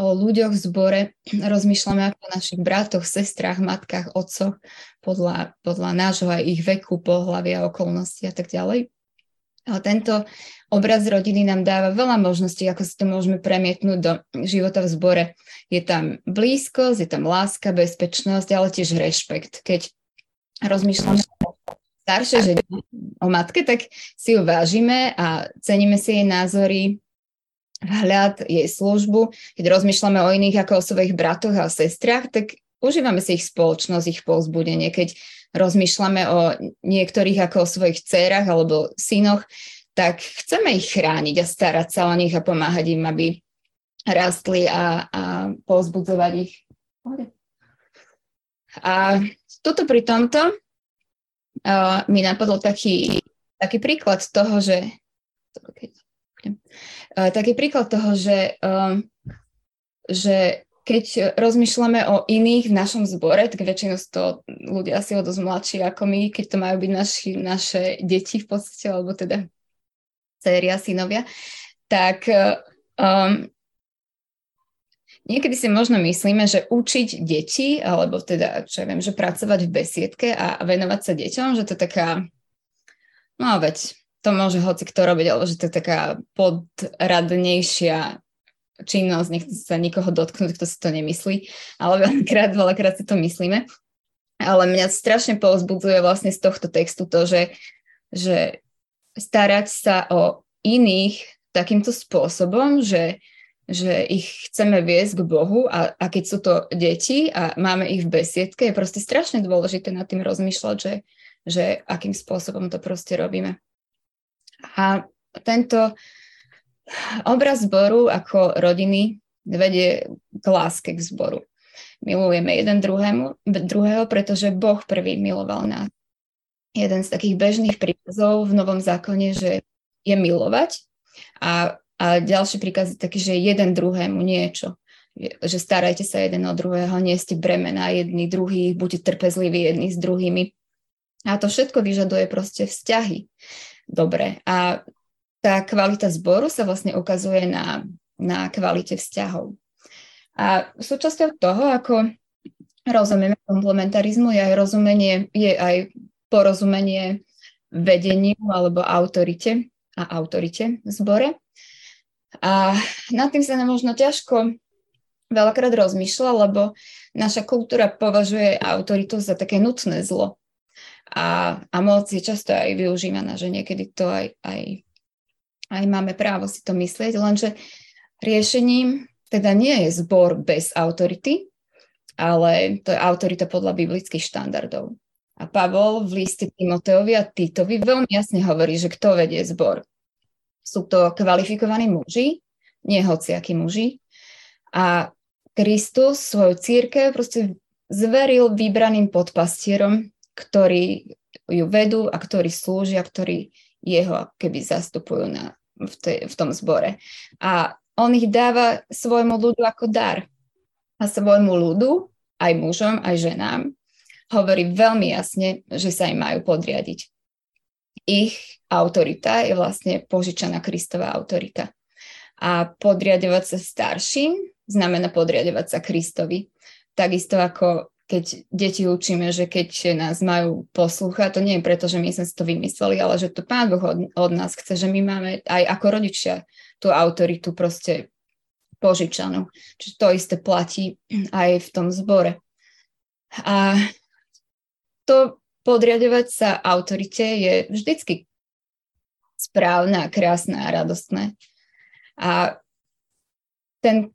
o ľuďoch v zbore rozmýšľame ako o našich bratoch, sestrách, matkách, otcoch podľa, podľa nášho aj ich veku, pohľavia, okolností a tak ďalej. Ale tento obraz rodiny nám dáva veľa možností, ako si to môžeme premietnúť do života v zbore. Je tam blízkosť, je tam láska, bezpečnosť, ale tiež rešpekt. Keď rozmýšľame o staršej žene, o matke, tak si ju vážime a ceníme si jej názory, vhľad, jej službu. Keď rozmýšľame o iných ako o svojich bratoch a sestrach, tak užívame si ich spoločnosť, ich povzbudenie. Keď rozmýšľame o niektorých ako o svojich dcerách alebo synoch, tak chceme ich chrániť a starať sa o nich a pomáhať im, aby rastli a, a pozbudzovať ich. A toto pri tomto uh, mi napadol taký, taký príklad toho, že taký príklad toho, že, um, že keď rozmýšľame o iných v našom zbore, tak väčšinou to ľudia asi o dosť mladší ako my, keď to majú byť naši, naše deti v podstate, alebo teda céry a synovia, tak um, niekedy si možno myslíme, že učiť deti, alebo teda, čo ja viem, že pracovať v besiedke a venovať sa deťom, že to je taká, no veď, to môže hoci kto robiť, alebo že to je taká podradnejšia činnosť, nechce sa nikoho dotknúť, kto si to nemyslí, ale veľakrát, veľakrát si to myslíme. Ale mňa strašne povzbudzuje vlastne z tohto textu to, že, že starať sa o iných takýmto spôsobom, že, že ich chceme viesť k Bohu a, a keď sú to deti a máme ich v besiedke, je proste strašne dôležité nad tým rozmýšľať, že, že akým spôsobom to proste robíme. A tento obraz zboru ako rodiny vedie k láske k zboru. Milujeme jeden druhému, druhého, pretože Boh prvý miloval nás. Jeden z takých bežných príkazov v Novom zákone, že je milovať a, a ďalší príkaz je taký, že jeden druhému niečo. Že starajte sa jeden o druhého, nie ste bremena jedni druhých, buďte trpezliví jedni s druhými. A to všetko vyžaduje proste vzťahy. Dobre. A tá kvalita zboru sa vlastne ukazuje na, na kvalite vzťahov. A súčasťou toho, ako rozumieme komplementarizmu, je aj rozumenie, je aj porozumenie vedeniu alebo autorite a autorite v zbore. A nad tým sa nám možno ťažko veľakrát rozmýšľa, lebo naša kultúra považuje autoritu za také nutné zlo. A, a moc je často aj využívaná, že niekedy to aj, aj aj máme právo si to myslieť, lenže riešením teda nie je zbor bez autority, ale to je autorita podľa biblických štandardov. A Pavol v liste Timoteovi a Titovi veľmi jasne hovorí, že kto vedie zbor. Sú to kvalifikovaní muži, nie hociakí muži. A Kristus svoju církev proste zveril vybraným podpastierom, ktorí ju vedú a ktorí slúžia, ktorí jeho keby zastupujú na v, tej, v tom zbore. A on ich dáva svojmu ľudu ako dar. A svojmu ľudu, aj mužom, aj ženám, hovorí veľmi jasne, že sa im majú podriadiť. Ich autorita je vlastne požičaná Kristová autorita. A podriadovať sa starším znamená podriadovať sa Kristovi. Takisto ako keď deti učíme, že keď nás majú poslúchať, to nie je preto, že my sme si to vymysleli, ale že to Pán Boh od, od nás chce, že my máme aj ako rodičia tú autoritu proste požičanú. Čiže to isté platí aj v tom zbore. A to podriadovať sa autorite je vždycky správne a krásne a radostné. A ten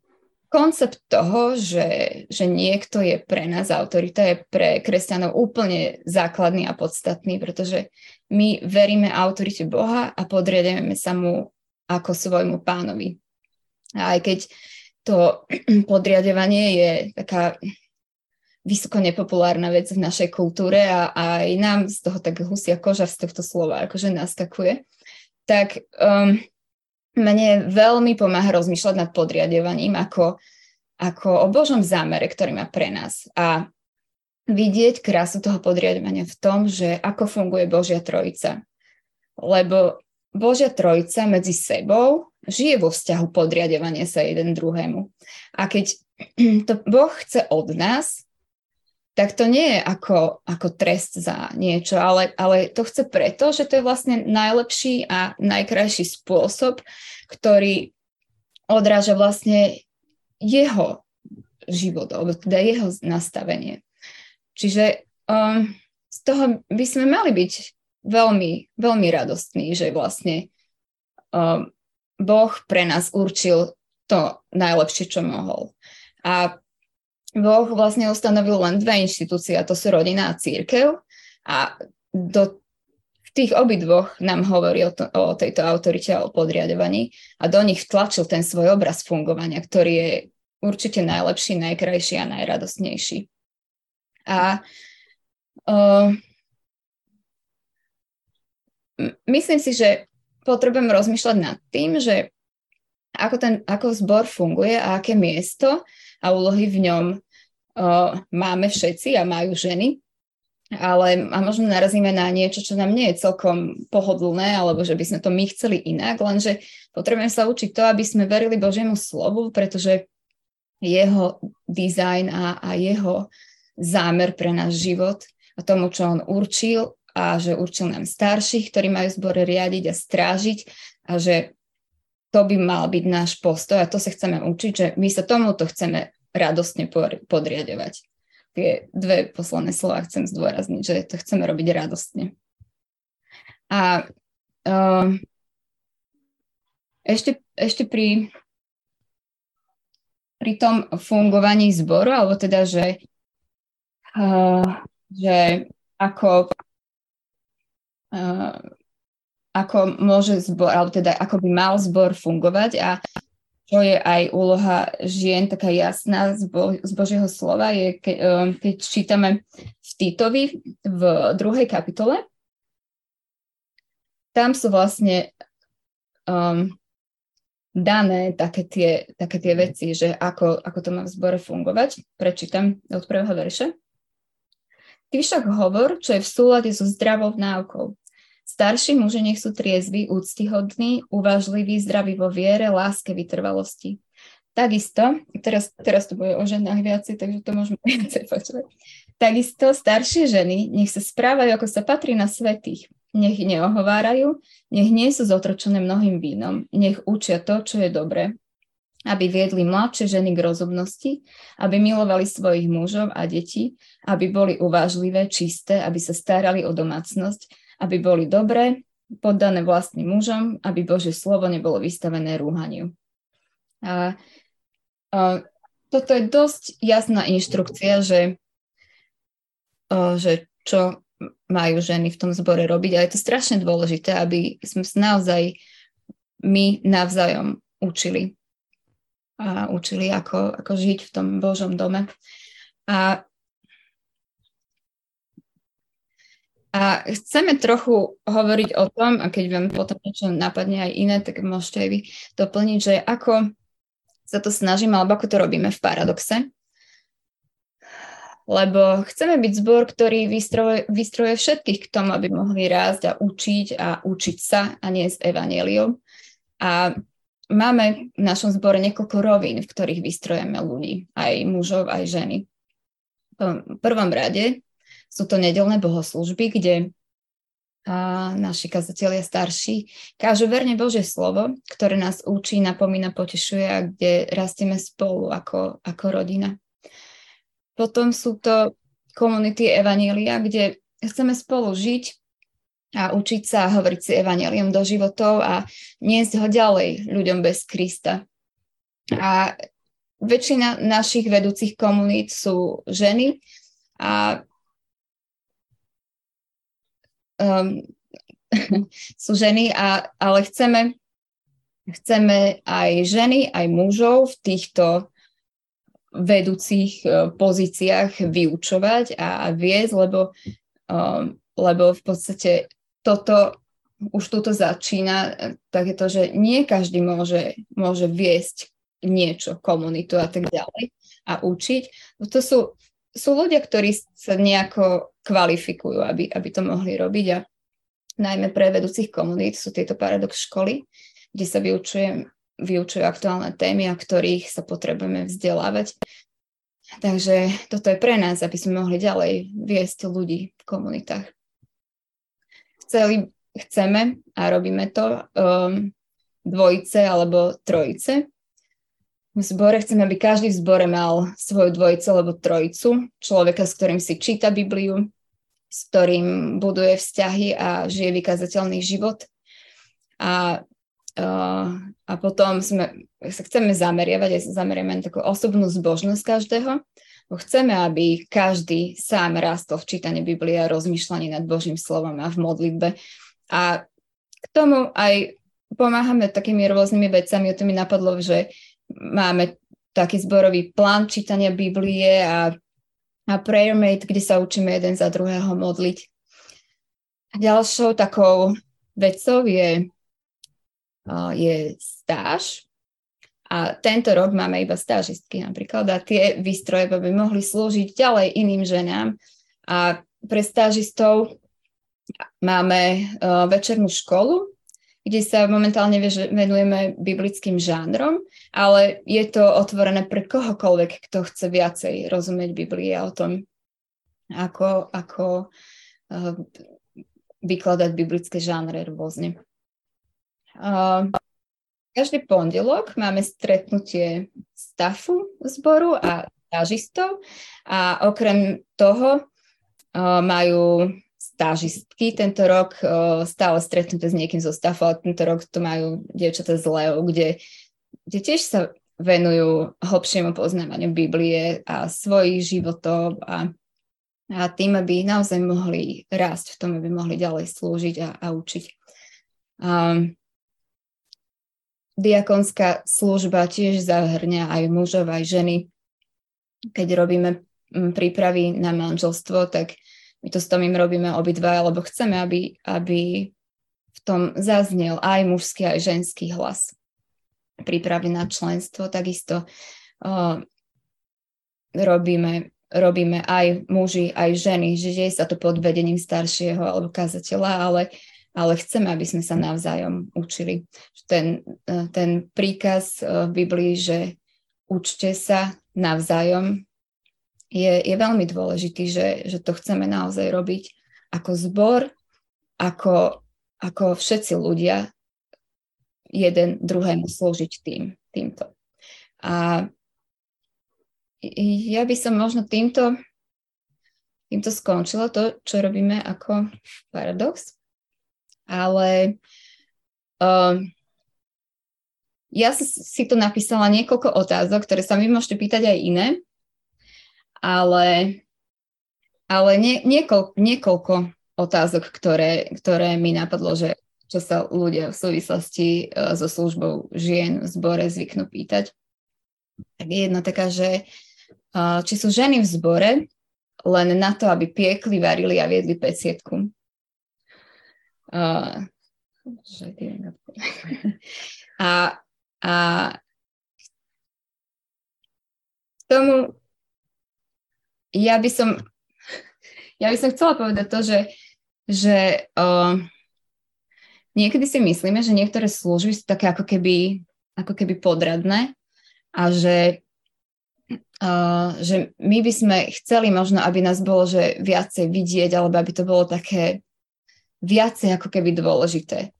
koncept toho, že, že niekto je pre nás autorita, je pre kresťanov úplne základný a podstatný, pretože my veríme autorite Boha a podriadujeme sa mu ako svojmu pánovi. A aj keď to [CLEARS THROAT] podriadovanie je taká vysoko nepopulárna vec v našej kultúre a aj nám z toho tak husia koža z tohto slova, akože naskakuje, tak um, mne veľmi pomáha rozmýšľať nad podriadovaním ako, ako o Božom zámere, ktorý má pre nás. A vidieť krásu toho podriadovania v tom, že ako funguje Božia Trojica. Lebo Božia Trojica medzi sebou žije vo vzťahu podriadovania sa jeden druhému. A keď [CLEARS THROAT] to Boh chce od nás, tak to nie je ako, ako trest za niečo, ale, ale to chce preto, že to je vlastne najlepší a najkrajší spôsob, ktorý odráža vlastne jeho život, alebo teda jeho nastavenie. Čiže um, z toho by sme mali byť veľmi, veľmi radostní, že vlastne um, Boh pre nás určil to najlepšie, čo mohol. A Boh vlastne ustanovil len dve inštitúcie, a to sú rodina a církev. A do tých obidvoch nám hovorí o, to, o tejto autorite a o podriadovaní a do nich tlačil ten svoj obraz fungovania, ktorý je určite najlepší, najkrajší a najradosnejší. A uh, myslím si, že potrebujem rozmýšľať nad tým, že ako, ten, ako zbor funguje a aké miesto a úlohy v ňom máme všetci a majú ženy. Ale a možno narazíme na niečo, čo nám nie je celkom pohodlné, alebo že by sme to my chceli inak, lenže potrebujeme sa učiť to, aby sme verili Božiemu slovu, pretože jeho dizajn a, a jeho zámer pre náš život a tomu, čo on určil a že určil nám starších, ktorí majú zbore riadiť a strážiť a že to by mal byť náš postoj a to sa chceme učiť, že my sa tomuto chceme radostne podriadovať. Tie dve posledné slova chcem zdôrazniť, že to chceme robiť radostne. A uh, ešte, ešte pri, pri tom fungovaní zboru, alebo teda, že, uh, že ako uh, ako môže zbor, alebo teda ako by mal zbor fungovať a čo je aj úloha žien taká jasná z, Bo- z Božieho slova, je ke, um, keď čítame v Titovi v druhej kapitole, tam sú vlastne um, dané také tie, také tie veci, že ako, ako to má v zbore fungovať. Prečítam od prvého verša. Ty však hovor, čo je v súlade so zdravou náukou Starší muži nech sú triezví, úctyhodní, uvážliví, zdraví vo viere, láske, vytrvalosti. Takisto, teraz, teraz to bude o ženách viacej, takže to môžeme [LAUGHS] viacej počuť. Takisto staršie ženy nech sa správajú, ako sa patrí na svetých. Nech neohovárajú, nech nie sú zotročené mnohým vínom, nech učia to, čo je dobré, aby viedli mladšie ženy k rozumnosti, aby milovali svojich mužov a deti, aby boli uvážlivé, čisté, aby sa starali o domácnosť, aby boli dobré, poddané vlastným mužom, aby Bože slovo nebolo vystavené rúhaniu. A, a toto je dosť jasná inštrukcia, že, a, že čo majú ženy v tom zbore robiť a je to strašne dôležité, aby sme sa naozaj my navzájom učili a učili, ako, ako žiť v tom Božom dome. A A chceme trochu hovoriť o tom, a keď vám potom niečo napadne aj iné, tak môžete aj vy doplniť, že ako sa to snažíme, alebo ako to robíme v paradoxe. Lebo chceme byť zbor, ktorý vystrojuje, vystrojuje všetkých k tomu, aby mohli rásť a učiť a učiť sa a nie z evaneliou. A máme v našom zbore niekoľko rovín, v ktorých vystrojeme ľudí, aj mužov, aj ženy. V prvom rade sú to nedelné bohoslužby, kde a naši kazatelia starší kážu verne Božie slovo, ktoré nás učí, napomína, potešuje a kde rastieme spolu ako, ako rodina. Potom sú to komunity Evanília, kde chceme spolu žiť a učiť sa a hovoriť si Evanílium do životov a niesť ho ďalej ľuďom bez Krista. A väčšina našich vedúcich komunít sú ženy a um, [LAUGHS] sú ženy, a, ale chceme, chceme aj ženy, aj mužov v týchto vedúcich uh, pozíciách vyučovať a, a viesť, lebo, um, lebo v podstate toto už túto začína, tak je to, že nie každý môže, môže viesť niečo, komunitu a tak ďalej a učiť. To sú sú ľudia, ktorí sa nejako kvalifikujú, aby, aby to mohli robiť a najmä pre vedúcich komunít sú tieto paradox školy, kde sa vyučujem, vyučujú aktuálne témy, a ktorých sa potrebujeme vzdelávať. Takže toto je pre nás, aby sme mohli ďalej viesť ľudí v komunitách. Chceli, chceme a robíme to um, dvojice alebo trojice, v zbore chceme, aby každý v zbore mal svoju dvojicu alebo trojicu, človeka, s ktorým si číta Bibliu, s ktorým buduje vzťahy a žije vykazateľný život. A, uh, a potom sme, sa chceme zameriavať, aj sa zameriame na takú osobnú zbožnosť každého, Chceme, aby každý sám rastol v čítaní Biblie a rozmýšľaní nad Božím slovom a v modlitbe. A k tomu aj pomáhame takými rôznymi vecami. O to mi napadlo, že máme taký zborový plán čítania Biblie a, a prayer mate, kde sa učíme jeden za druhého modliť. Ďalšou takou vecou je, je stáž, a tento rok máme iba stážistky napríklad a tie výstroje by mohli slúžiť ďalej iným ženám. A pre stážistov máme večernú školu, kde sa momentálne venujeme biblickým žánrom, ale je to otvorené pre kohokoľvek, kto chce viacej rozumieť Biblii o tom, ako, ako uh, vykladať biblické žánre rôzne. Uh, každý pondelok máme stretnutie stafu zboru a stážistov a okrem toho uh, majú stážistky tento rok uh, stále stretnuté s niekým zo stafu, ale tento rok to majú dievčatá z Leo, kde, kde tiež sa venujú hlbšiemu poznávaniu Biblie a svojich životov a, a tým, aby naozaj mohli rásť v tom, aby mohli ďalej slúžiť a, a učiť. Um, diakonská služba tiež zahrňa aj mužov, aj ženy. Keď robíme prípravy na manželstvo, tak my to s Tomým robíme obidva, lebo chceme, aby, aby v tom zaznel aj mužský, aj ženský hlas. Prípravy na členstvo takisto uh, robíme, robíme aj muži, aj ženy, že je sa to pod vedením staršieho alebo kazateľa, ale ale chceme, aby sme sa navzájom učili. Ten, e, ten príkaz e, v Biblii, že učte sa navzájom, je, je veľmi dôležitý, že, že to chceme naozaj robiť ako zbor, ako, ako všetci ľudia jeden druhému slúžiť tým, týmto. A ja by som možno týmto, týmto skončila to, čo robíme ako paradox ale um, ja si tu napísala niekoľko otázok, ktoré sa vy môžete pýtať aj iné, ale, ale nie, niekoľko, niekoľko otázok, ktoré, ktoré mi napadlo, že čo sa ľudia v súvislosti uh, so službou žien v zbore zvyknú pýtať. Tak je jedna taká, že uh, či sú ženy v zbore len na to, aby piekli, varili a viedli pecietku. Uh, [LAUGHS] a, a k tomu ja by som ja by som chcela povedať to, že, že uh, niekedy si myslíme, že niektoré služby sú také ako keby, ako keby podradné a že, uh, že my by sme chceli možno, aby nás bolo že viacej vidieť, alebo aby to bolo také viacej ako keby dôležité.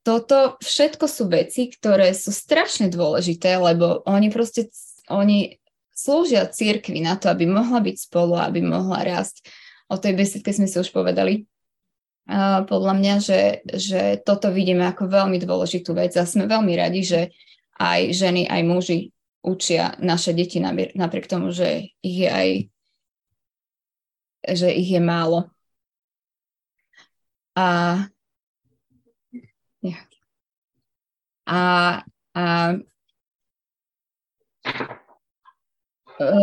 Toto všetko sú veci, ktoré sú strašne dôležité, lebo oni proste, oni slúžia církvi na to, aby mohla byť spolu, aby mohla rásť. O tej besedke sme si už povedali. A podľa mňa, že, že toto vidíme ako veľmi dôležitú vec a sme veľmi radi, že aj ženy, aj muži učia naše deti napriek tomu, že ich je aj že ich je málo. A, a, a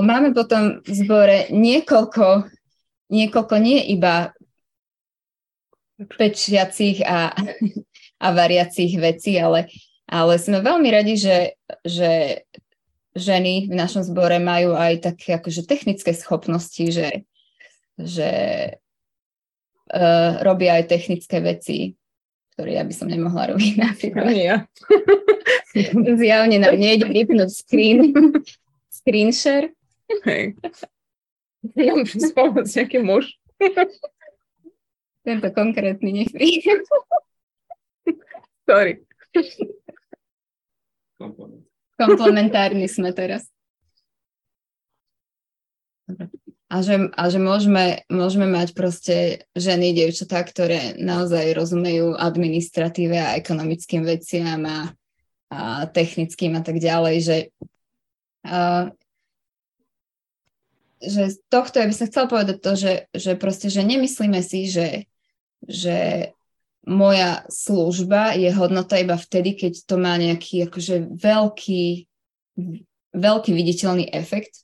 máme potom v zbore niekoľko, niekoľko nie iba pečiacich a, [LAUGHS] a variacich vecí, ale, ale sme veľmi radi, že, že ženy v našom zbore majú aj také akože technické schopnosti, že, že uh, robia aj technické veci, ktoré ja by som nemohla robiť [LAUGHS] napríklad. Ja. [LAUGHS] Zjavne nám nejde vypnúť screen, screen share. Hej. [LAUGHS] Ja môžem spomôcť nejaký muž. Tento konkrétny nech. Sorry. Komplementárni sme teraz. Dobre a že, a že môžeme, môžeme mať proste ženy, dievčatá, ktoré naozaj rozumejú administratíve a ekonomickým veciam a, a technickým a tak ďalej, že a, že z tohto ja by som chcela povedať to, že, že proste, že nemyslíme si, že, že moja služba je hodnota iba vtedy, keď to má nejaký akože veľký, veľký viditeľný efekt,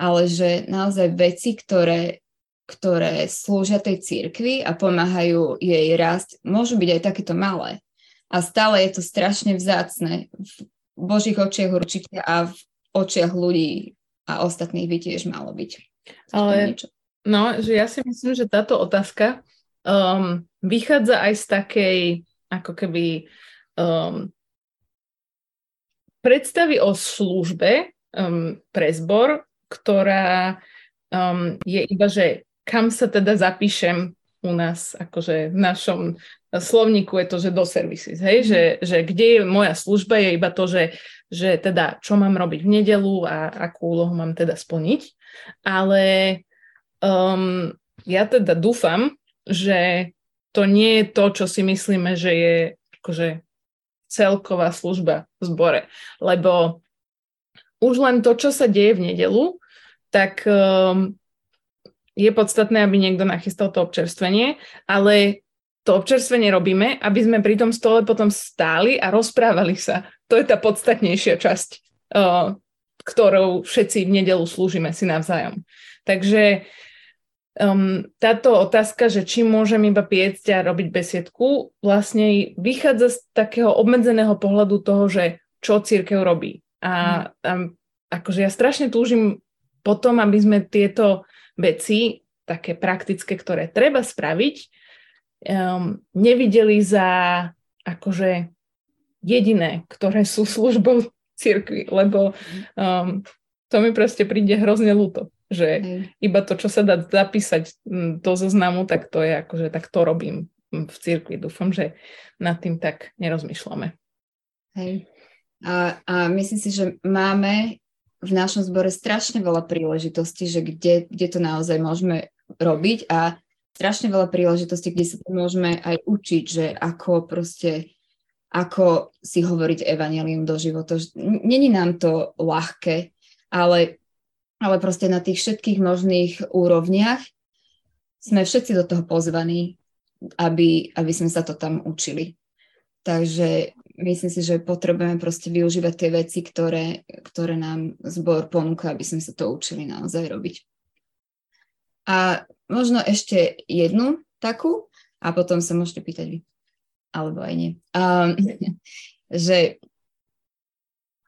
ale že naozaj veci, ktoré, ktoré slúžia tej cirkvi a pomáhajú jej rásť, môžu byť aj takéto malé. A stále je to strašne vzácne v Božích očiach určite a v očiach ľudí a ostatných by tiež malo byť. Ale no, že ja si myslím, že táto otázka um, vychádza aj z takej ako keby um, predstavy o službe um, pre zbor, ktorá um, je iba, že kam sa teda zapíšem u nás, akože v našom slovníku je to, že do services, hej, mm. že, že kde je moja služba, je iba to, že, že teda čo mám robiť v nedelu a akú úlohu mám teda splniť. Ale um, ja teda dúfam, že to nie je to, čo si myslíme, že je akože celková služba v zbore. Lebo už len to, čo sa deje v nedelu, tak um, je podstatné, aby niekto nachystal to občerstvenie, ale to občerstvenie robíme, aby sme pri tom stole potom stáli a rozprávali sa. To je tá podstatnejšia časť, uh, ktorou všetci v nedelu slúžime si navzájom. Takže um, táto otázka, že či môžem iba piecť a robiť besiedku, vlastne vychádza z takého obmedzeného pohľadu toho, že čo církev robí. A, mm. a akože ja strašne túžim potom, aby sme tieto veci, také praktické, ktoré treba spraviť, um, nevideli za akože jediné, ktoré sú službou cirkvi, lebo um, to mi proste príde hrozne ľúto že Hej. iba to, čo sa dá zapísať do zoznamu, tak to je akože tak to robím v cirkvi. Dúfam, že nad tým tak nerozmýšľame. Hej. A, a myslím si, že máme v našom zbore strašne veľa príležitostí, že kde, kde to naozaj môžeme robiť a strašne veľa príležitostí, kde sa môžeme aj učiť, že ako proste ako si hovoriť evanelium do života. Není nám to ľahké, ale ale proste na tých všetkých možných úrovniach sme všetci do toho pozvaní, aby, aby sme sa to tam učili. Takže myslím si, že potrebujeme proste využívať tie veci, ktoré, ktoré nám zbor ponúka, aby sme sa to učili naozaj robiť. A možno ešte jednu takú, a potom sa môžete pýtať vy. Alebo aj nie. Um, [LAUGHS] že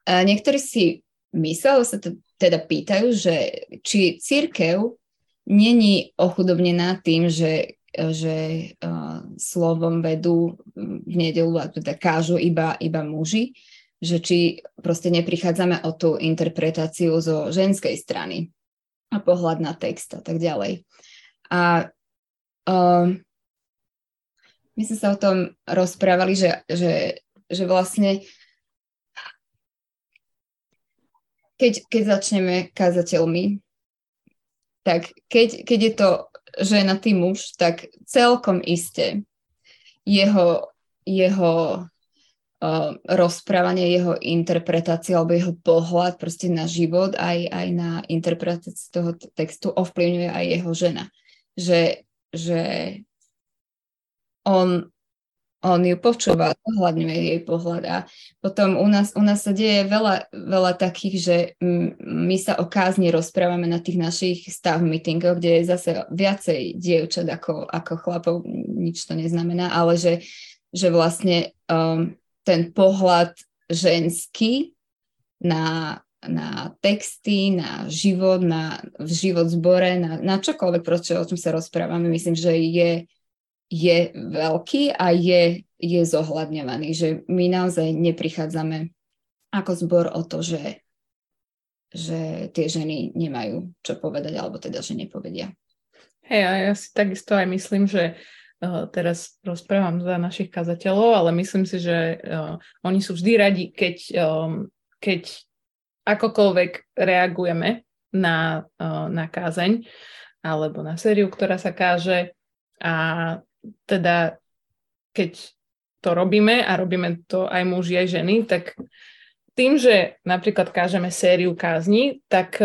niektorí si myslel, sa teda pýtajú, že či církev není ochudobnená tým, že, že uh, slovom vedú v nedelu a teda kážu iba, iba muži, že či proste neprichádzame o tú interpretáciu zo ženskej strany a pohľad na text a tak ďalej. A uh, my sme sa o tom rozprávali, že, že, že vlastne keď, keď začneme kazateľmi, tak keď, keď je to ženatý muž, tak celkom iste jeho, jeho uh, rozprávanie, jeho interpretácia alebo jeho pohľad proste na život aj, aj na interpretáciu toho textu ovplyvňuje aj jeho žena. Že, že on on ju počúva, zohľadňuje jej pohľad a potom u nás, u nás sa deje veľa, veľa takých, že my sa o kázni rozprávame na tých našich stav meetingoch, kde je zase viacej dievčat ako, ako chlapov, nič to neznamená, ale že, že vlastne um, ten pohľad ženský na, na texty, na život, na v život zbore, na, na čokoľvek, proste, o čom sa rozprávame, myslím, že je je veľký a je, je zohľadňovaný, že my naozaj neprichádzame ako zbor o to, že, že tie ženy nemajú čo povedať, alebo teda, že nepovedia. Hej, a ja si takisto aj myslím, že teraz rozprávam za našich kazateľov, ale myslím si, že uh, oni sú vždy radi, keď, um, keď akokoľvek reagujeme na, uh, na kázeň alebo na sériu, ktorá sa káže. A teda keď to robíme a robíme to aj muži, aj ženy, tak tým, že napríklad kážeme sériu kázni, tak,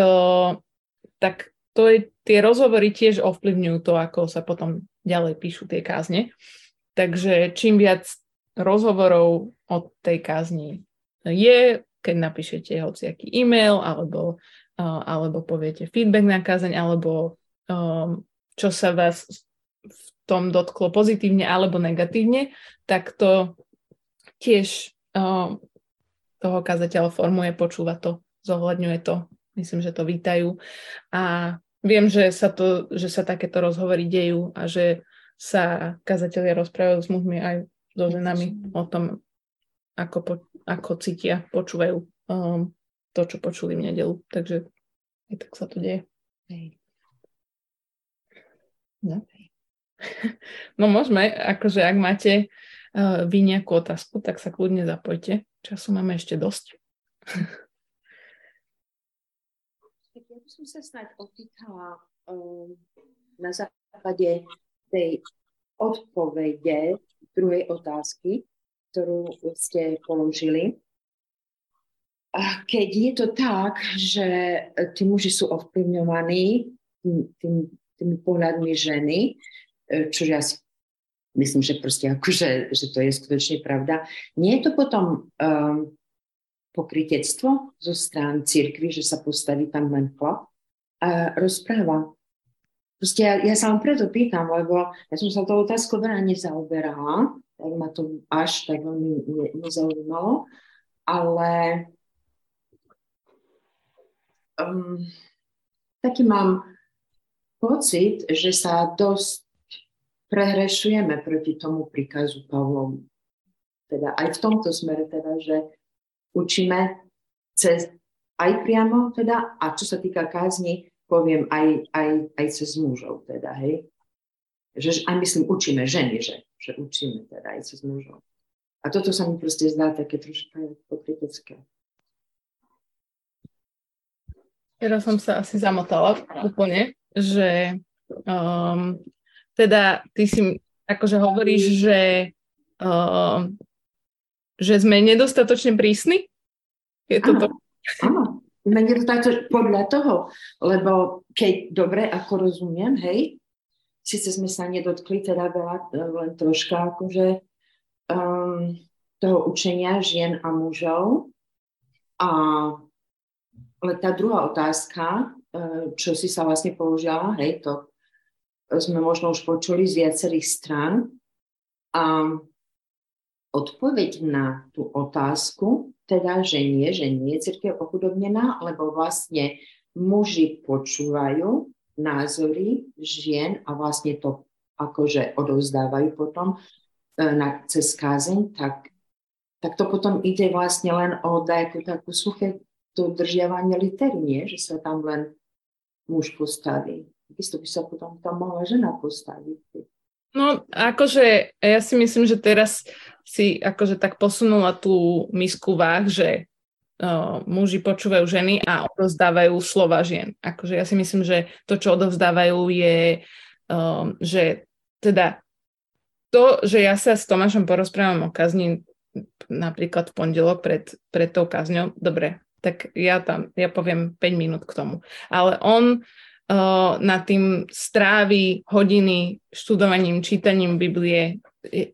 tak to je, tie rozhovory tiež ovplyvňujú to, ako sa potom ďalej píšu tie kázne. Takže čím viac rozhovorov o tej kázni je, keď napíšete hociaký e-mail, alebo, uh, alebo poviete feedback na kázeň, alebo um, čo sa vás v tom dotklo pozitívne alebo negatívne, tak to tiež uh, toho kazateľa formuje, počúva to, zohľadňuje to. Myslím, že to vítajú. A viem, že sa, to, že sa takéto rozhovory dejú a že sa kazatelia rozprávajú s mužmi aj so ženami o tom, ako, po, ako cítia, počúvajú um, to, čo počuli v nedelu. Takže aj tak sa to deje. Hej. No. no môžeme, akože ak máte uh, vy nejakú otázku, tak sa kľudne zapojte. Času máme ešte dosť. [LAUGHS] som sa snáď opýtala um, na základe tej odpovede druhej otázky, ktorú ste položili. Keď je to tak, že tí muži sú ovplyvňovaní tým, tým, tými pohľadmi ženy, e, čo ja si myslím, že proste akože, že to je skutočne pravda, nie je to potom um, pokrytectvo zo strán církvy, že sa postaví tam len chlap rozpráva Proste ja, ja sa vám preto pýtam, lebo ja som sa tou otázkou veľa nezaoberala, tak ma to až tak veľmi ne, nezaujímalo, ale um, taký mám pocit, že sa dosť prehrešujeme proti tomu príkazu Pavlovu. Teda aj v tomto smere, teda, že učíme cez aj priamo, teda, a čo sa týka kázni, poviem aj, aj, aj cez mužov teda, hej. Že, aj myslím, učíme ženy, že, že učíme teda aj cez mužov. A toto sa mi proste zdá také troška pokrytecké. Teraz som sa asi zamotala úplne, že um, teda ty si akože hovoríš, že, um, že sme nedostatočne prísni? Je to áno, to? Áno, Mne to podľa toho, lebo keď dobre, ako rozumiem, hej, síce sme sa nedotkli teda veľa, len troška akože um, toho učenia žien a mužov. A, ale tá druhá otázka, uh, čo si sa vlastne použila, hej, to sme možno už počuli z viacerých stran. A odpoveď na tú otázku teda, že nie, že nie je církev ochudobnená, lebo vlastne muži počúvajú názory žien a vlastne to akože odovzdávajú potom e, na, cez kázeň, tak, tak to potom ide vlastne len o takú, takú suché dodržiavanie litery, nie? že sa tam len muž postaví. Takisto by sa potom tam mohla žena postaviť. No, akože ja si myslím, že teraz si akože tak posunula tú misku váh, že uh, muži počúvajú ženy a odovzdávajú slova žien. Akože ja si myslím, že to, čo odovzdávajú je, um, že teda to, že ja sa s Tomášom porozprávam o kazni napríklad v pondelok pred, pred tou kazňou, dobre, tak ja tam, ja poviem 5 minút k tomu. Ale on na tým strávi hodiny študovaním, čítaním Biblie.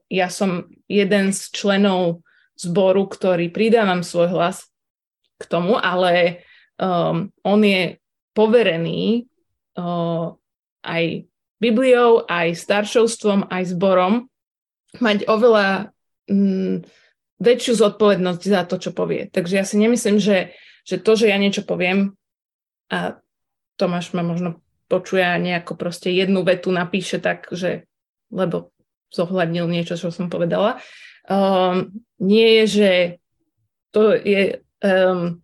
Ja som jeden z členov zboru, ktorý pridávam svoj hlas k tomu, ale um, on je poverený uh, aj Bibliou, aj staršovstvom, aj zborom mať oveľa mm, väčšiu zodpovednosť za to, čo povie. Takže ja si nemyslím, že, že to, že ja niečo poviem a Tomáš ma možno počuje a nejako proste jednu vetu napíše tak, že lebo zohľadnil niečo, čo som povedala. Um, nie je, že to je um,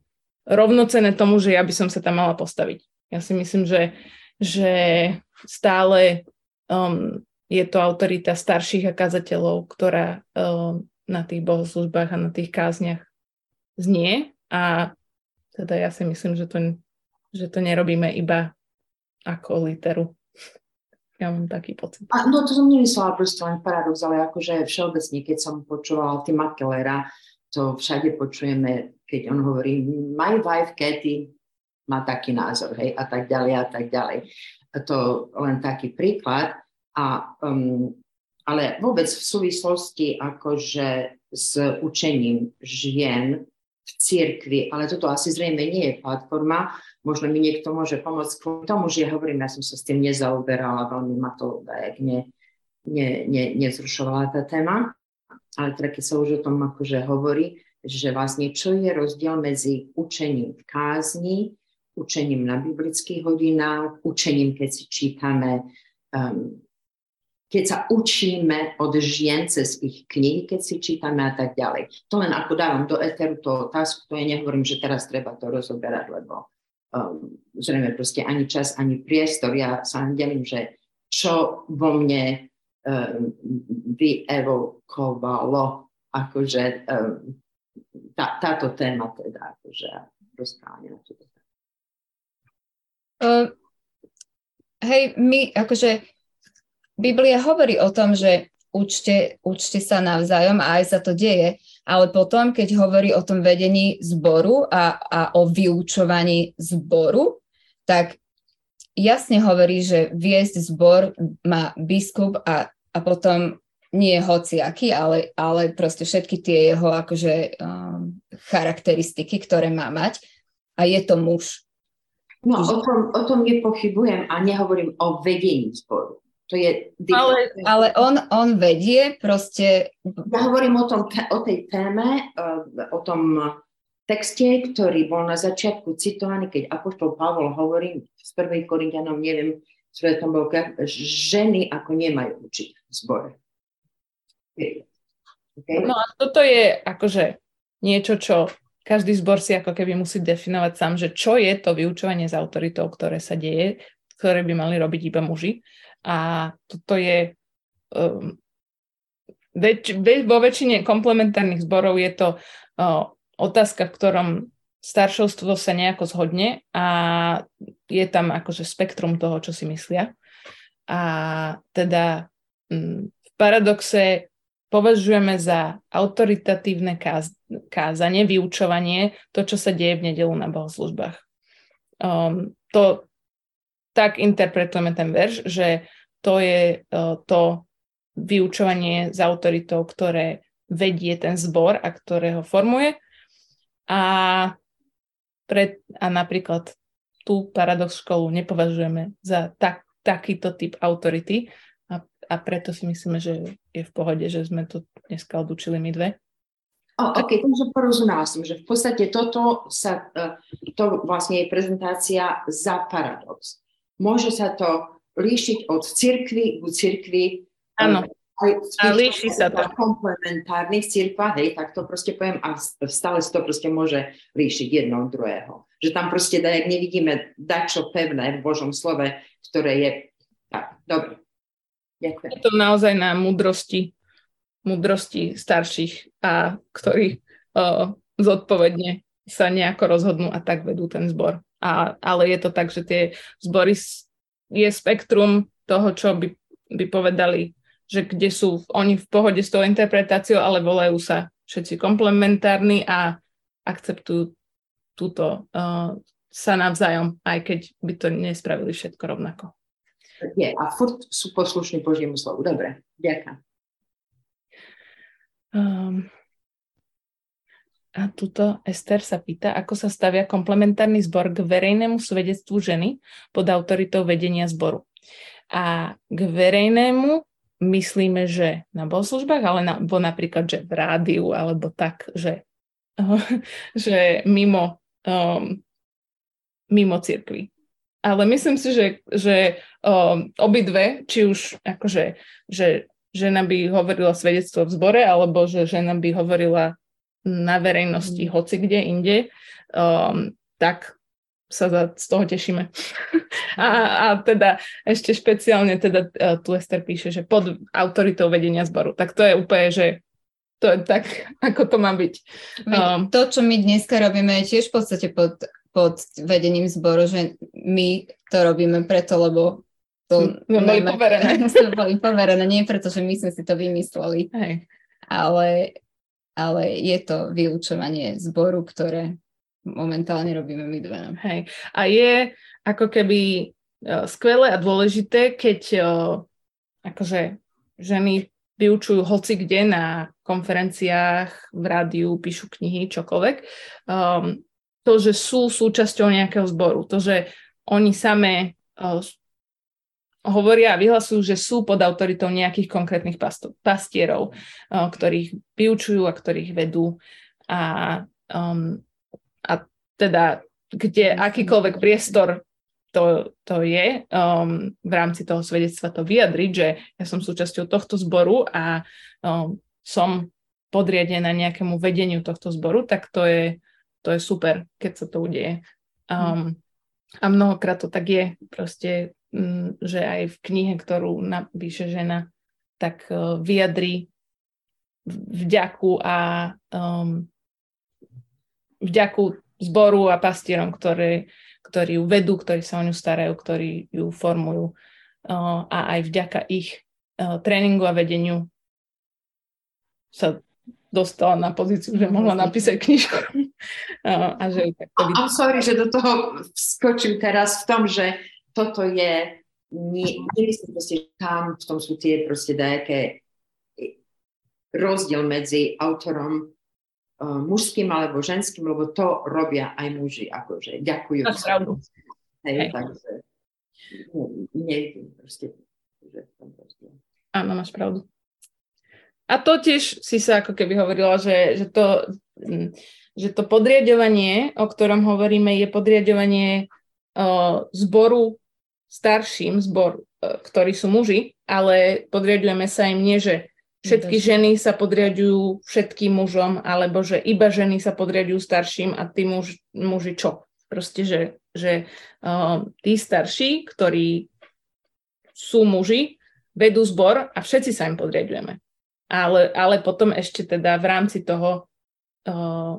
rovnocené tomu, že ja by som sa tam mala postaviť. Ja si myslím, že, že stále um, je to autorita starších a kazateľov, ktorá um, na tých bohoslužbách a na tých kázniach znie a teda ja si myslím, že to že to nerobíme iba ako literu. Ja mám taký pocit. A, no to som nemyslela proste len paradox, ale akože všeobecne, keď som počúvala Tima Kellera, to všade počujeme, keď on hovorí, my wife Katy má taký názor, hej, a tak ďalej, a tak ďalej. A to len taký príklad. A, um, ale vôbec v súvislosti akože s učením žien v cirkvi, ale toto asi zrejme nie je platforma, možno mi niekto môže pomôcť k tomu, že ja hovorím, ja som sa s tým nezaoberala, veľmi ma to tak ne, ne, ne, nezrušovala tá téma, ale teda keď sa už o tom akože hovorí, že vlastne čo je rozdiel medzi učením v kázni, učením na biblických hodinách, učením, keď si čítame um, keď sa učíme od žien cez ich knihy, keď si čítame a tak ďalej. To len ako dávam do eteru tú otázku, to ja nehovorím, že teraz treba to rozoberať, lebo um, zrejme proste ani čas, ani priestor. Ja len delím, že čo vo mne um, vyevokovalo akože um, tá, táto téma teda akože rozprávanie na Uh, hej, my akože Biblia hovorí o tom, že učte, učte sa navzájom a aj sa to deje, ale potom, keď hovorí o tom vedení zboru a, a o vyučovaní zboru, tak jasne hovorí, že viesť zbor má biskup a, a potom nie hociaký, ale, ale proste všetky tie jeho akože um, charakteristiky, ktoré má mať a je to muž. No, o tom, o tom nepochybujem a nehovorím o vedení zboru. To je ale, ale on, on vedie proste... Ja hovorím o, tom, o tej téme, eh, o tom texte, ktorý bol na začiatku citovaný, keď Apoštol Pavol hovorí z prvej Korintianom, neviem, ktoré tam bol, ženy ako nemajú učiť v zbore. Okay? No a toto je akože niečo, čo každý zbor si ako keby musí definovať sám, že čo je to vyučovanie s autoritou, ktoré sa deje, ktoré by mali robiť iba muži. A toto je um, väč, vo väčšine komplementárnych zborov je to uh, otázka, v ktorom staršovstvo sa nejako zhodne a je tam akože spektrum toho, čo si myslia. A teda um, v paradoxe považujeme za autoritatívne káz, kázanie, vyučovanie, to, čo sa deje v nedelu na bohoslužbách. Um, to, tak interpretujeme ten verš, že to je uh, to vyučovanie s autoritou, ktoré vedie ten zbor a ktoré ho formuje. A, pre, a napríklad tú paradox školu nepovažujeme za tak, takýto typ autority a, a preto si myslíme, že je v pohode, že sme to dneska odučili my dve. O, OK, takže porozumela som, že v podstate toto sa, e, to vlastne je prezentácia za paradox môže sa to líšiť od cirkvy k cirkvi. Áno. a líši sa to. komplementárnych cirkvách, hej, tak to proste poviem a stále sa to proste môže líšiť jedno od druhého. Že tam proste, jak nevidíme dačo pevné v Božom slove, ktoré je... Tak, dobre. Ďakujem. Je to naozaj na múdrosti, múdrosti starších, a ktorí o, zodpovedne sa nejako rozhodnú a tak vedú ten zbor. A, ale je to tak, že tie zbory je spektrum toho, čo by, by povedali, že kde sú oni v pohode s tou interpretáciou, ale volajú sa všetci komplementárni a akceptujú túto uh, sa navzájom, aj keď by to nespravili všetko rovnako. Je, a furt sú poslušní Božiemu slovu. Dobre, ďakujem. Um, a tuto Ester sa pýta, ako sa stavia komplementárny zbor k verejnému svedectvu ženy pod autoritou vedenia zboru. A k verejnému myslíme, že na bohoslužbách, ale na, bo napríklad, že v rádiu, alebo tak, že, [LAUGHS] že mimo, um, mimo cirkvi. Ale myslím si, že, že um, obidve, či už akože, že žena by hovorila svedectvo v zbore, alebo že žena by hovorila na verejnosti, mm. hoci kde inde, um, tak sa za, z toho tešíme. [LAUGHS] a, a teda ešte špeciálne teda uh, tu Ester píše, že pod autoritou vedenia zboru. Tak to je úplne, že to je tak, [LAUGHS] ako to má byť. Um, to, čo my dneska robíme, je tiež v podstate pod, pod vedením zboru, že my to robíme preto, lebo to no, boli poverené. [LAUGHS] boli poverené, nie preto, že my sme si to vymysleli. Hej. Ale ale je to vyučovanie zboru, ktoré momentálne robíme my dve. Hej. A je ako keby uh, skvelé a dôležité, keď uh, akože ženy vyučujú hoci kde na konferenciách, v rádiu, píšu knihy, čokoľvek. Um, to, že sú súčasťou nejakého zboru, to, že oni samé uh, hovoria a vyhlasujú, že sú pod autoritou nejakých konkrétnych pasto- pastierov, uh, ktorých vyučujú a ktorých vedú. A, um, a teda, kde akýkoľvek priestor to, to je um, v rámci toho svedectva to vyjadriť, že ja som súčasťou tohto zboru a um, som podriadená nejakému vedeniu tohto zboru, tak to je, to je super, keď sa to udeje. Um, a mnohokrát to tak je, proste, že aj v knihe, ktorú napíše žena, tak uh, vyjadri vďaku a um, vďaku zboru a pastierom, ktoré, ktorí ju vedú, ktorí sa o ňu starajú, ktorí ju formujú a aj vďaka ich tréningu a vedeniu sa dostala na pozíciu, že mohla napísať knižku. [LAUGHS] a že tak to I'm sorry, že do toho skočím teraz v tom, že toto je, nie, nemyslím proste, že tam v tom sú tie proste dajaké rozdiel medzi autorom uh, mužským alebo ženským, lebo to robia aj muži, akože ďakujú. Máš pravdu. Hej, Hej. takže nevidím proste, že v tom Áno, máš pravdu. A to tiež si sa ako keby hovorila, že, že, to, že to podriadovanie, o ktorom hovoríme, je podriadovanie uh, zboru starším, zbor, uh, ktorí sú muži, ale podriadujeme sa im nie, že všetky ženy sa podriadujú všetkým mužom, alebo že iba ženy sa podriadujú starším a tí muž, muži čo? Proste, že, že uh, tí starší, ktorí sú muži, vedú zbor a všetci sa im podriadujeme. Ale, ale potom ešte teda v rámci toho, uh,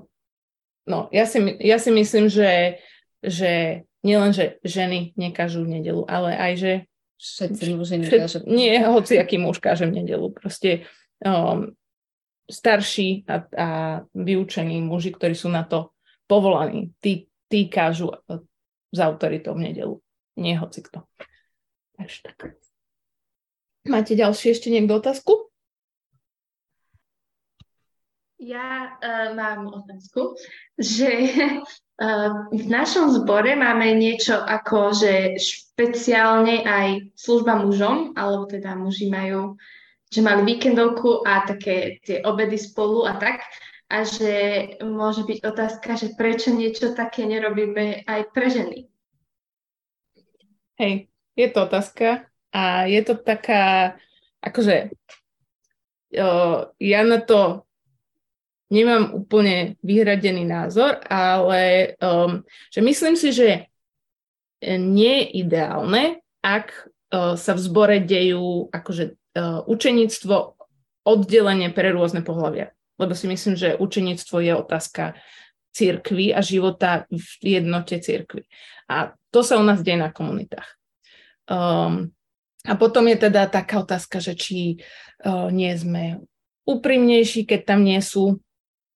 no ja si, ja si myslím, že, že nielen, že ženy nekážu v nedelu, ale aj, že Všetci muži nekážu. Nie, hoci aký muž káže v nedelu. Proste um, starší a, a vyučení muži, ktorí sú na to povolaní, tí, tí kážu uh, s autoritou v nedelu. Nie hoci kto. Takže tak. Máte ďalšie ešte niekto otázku? Ja uh, mám otázku, že v našom zbore máme niečo ako, že špeciálne aj služba mužom, alebo teda muži majú, že mali víkendovku a také tie obedy spolu a tak. A že môže byť otázka, že prečo niečo také nerobíme aj pre ženy. Hej, je to otázka a je to taká, akože uh, ja na to nemám úplne vyhradený názor, ale um, že myslím si, že nie je ideálne, ak uh, sa v zbore dejú akože uh, učeníctvo oddelenie pre rôzne pohľavia. Lebo si myslím, že učeníctvo je otázka církvy a života v jednote církvy. A to sa u nás deje na komunitách. Um, a potom je teda taká otázka, že či uh, nie sme úprimnejší, keď tam nie sú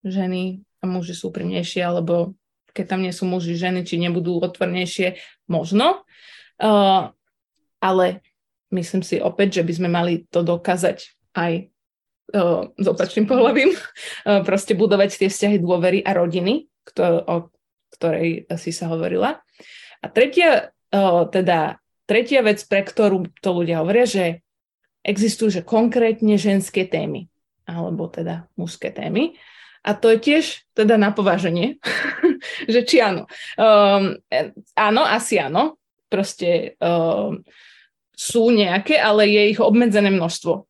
ženy a muži sú úprimnejšie, alebo keď tam nie sú muži, ženy, či nebudú otvornejšie, možno. Uh, ale myslím si opäť, že by sme mali to dokázať aj uh, s opačným pohľavím, uh, proste budovať tie vzťahy dôvery a rodiny, kto, o ktorej si sa hovorila. A tretia, uh, teda, tretia vec, pre ktorú to ľudia hovoria, že existujú že konkrétne ženské témy, alebo teda mužské témy. A to je tiež teda na pováženie, [LAUGHS] že či áno. Um, áno, asi áno. Proste um, sú nejaké, ale je ich obmedzené množstvo.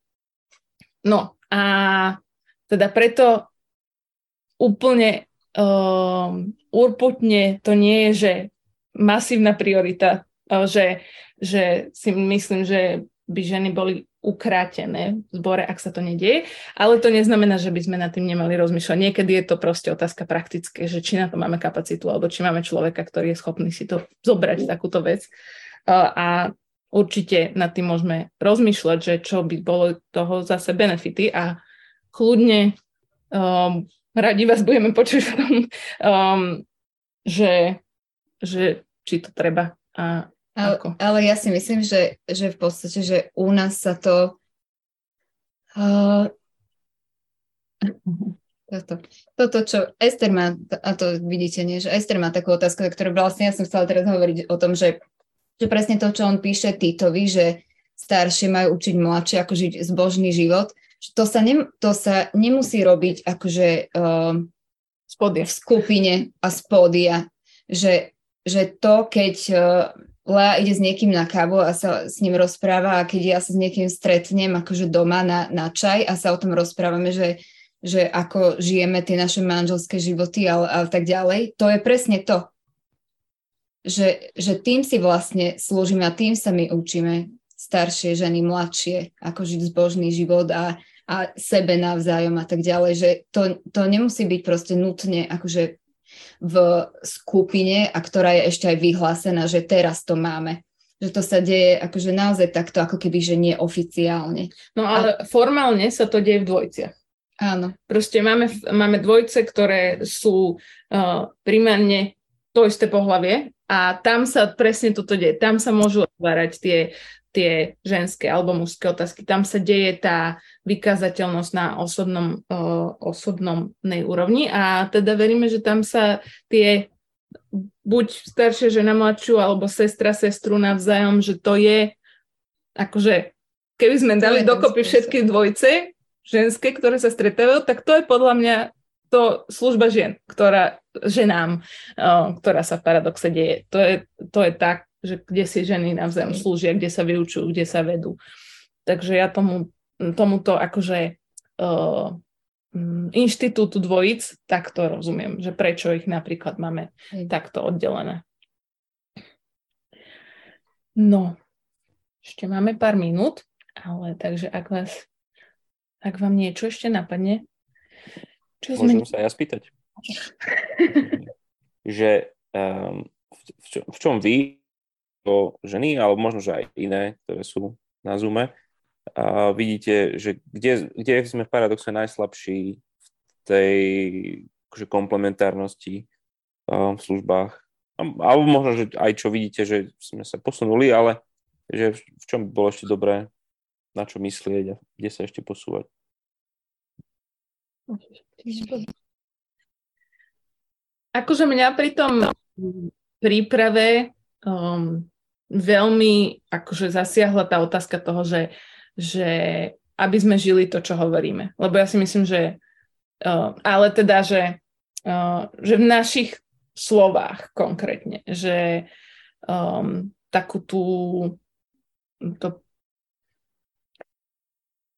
No a teda preto úplne um, urputne to nie je, že masívna priorita, že, že si myslím, že by ženy boli ukrátené v zbore, ak sa to nedieje, ale to neznamená, že by sme nad tým nemali rozmýšľať. Niekedy je to proste otázka praktické, že či na to máme kapacitu, alebo či máme človeka, ktorý je schopný si to zobrať, takúto vec. A určite nad tým môžeme rozmýšľať, že čo by bolo toho zase benefity a kľudne um, radi vás budeme počuť um, že, že či to treba a ale, ako. ale ja si myslím, že, že v podstate, že u nás sa to uh, [LAUGHS] toto, toto, čo Ester má, a to vidíte, nie, že Ester má takú otázku, ktorú vlastne ja som chcela teraz hovoriť o tom, že, že presne to, čo on píše Titovi, že staršie majú učiť mladšie, ako žiť zbožný život, to sa, ne, to sa nemusí robiť akože uh, v skupine a spodia, že, že to, keď uh, Lea ide s niekým na kávu a sa s ním rozpráva a keď ja sa s niekým stretnem akože doma na, na čaj a sa o tom rozprávame, že, že ako žijeme tie naše manželské životy a, a tak ďalej, to je presne to. Že, že tým si vlastne slúžime a tým sa my učíme staršie ženy, mladšie, ako žiť zbožný život a, a sebe navzájom a tak ďalej, že to, to nemusí byť proste nutne akože v skupine a ktorá je ešte aj vyhlásená, že teraz to máme. Že to sa deje akože naozaj takto, ako keby, že nie oficiálne. No ale a... formálne sa to deje v dvojciach. Áno. Proste máme, máme dvojce, ktoré sú uh, primárne to isté pohlavie a tam sa presne toto deje. Tam sa môžu otvárať tie tie ženské alebo mužské otázky. Tam sa deje tá vykazateľnosť na osobnom, uh, osobnomnej úrovni a teda veríme, že tam sa tie buď staršia žena mladšiu alebo sestra sestru navzájom, že to je akože keby sme dali dokopy všetky dvojce ženské, ktoré sa stretávajú, tak to je podľa mňa to služba žien, ktorá, ženám, uh, ktorá sa v paradoxe deje. To je, to je tak, že kde si ženy navzájom slúžia, kde sa vyučujú, kde sa vedú. Takže ja tomu, tomuto akože uh, inštitútu dvojic takto rozumiem, že prečo ich napríklad máme Hej. takto oddelené. No, ešte máme pár minút, ale takže ak vás, ak vám niečo ešte napadne, čo Môžem sme... sa ja spýtať? [LAUGHS] že um, v, čom, v čom vy ženy, alebo možno, že aj iné, ktoré sú na Zoome, a vidíte, že kde, kde sme v paradoxe najslabší v tej akože komplementárnosti v službách. Alebo možno, že aj čo vidíte, že sme sa posunuli, ale že v čom bolo ešte dobré, na čo myslieť a kde sa ešte posúvať. Akože mňa pri tom príprave um, veľmi akože zasiahla tá otázka toho, že, že aby sme žili to, čo hovoríme. Lebo ja si myslím, že uh, ale teda, že, uh, že v našich slovách konkrétne, že um, takú tú to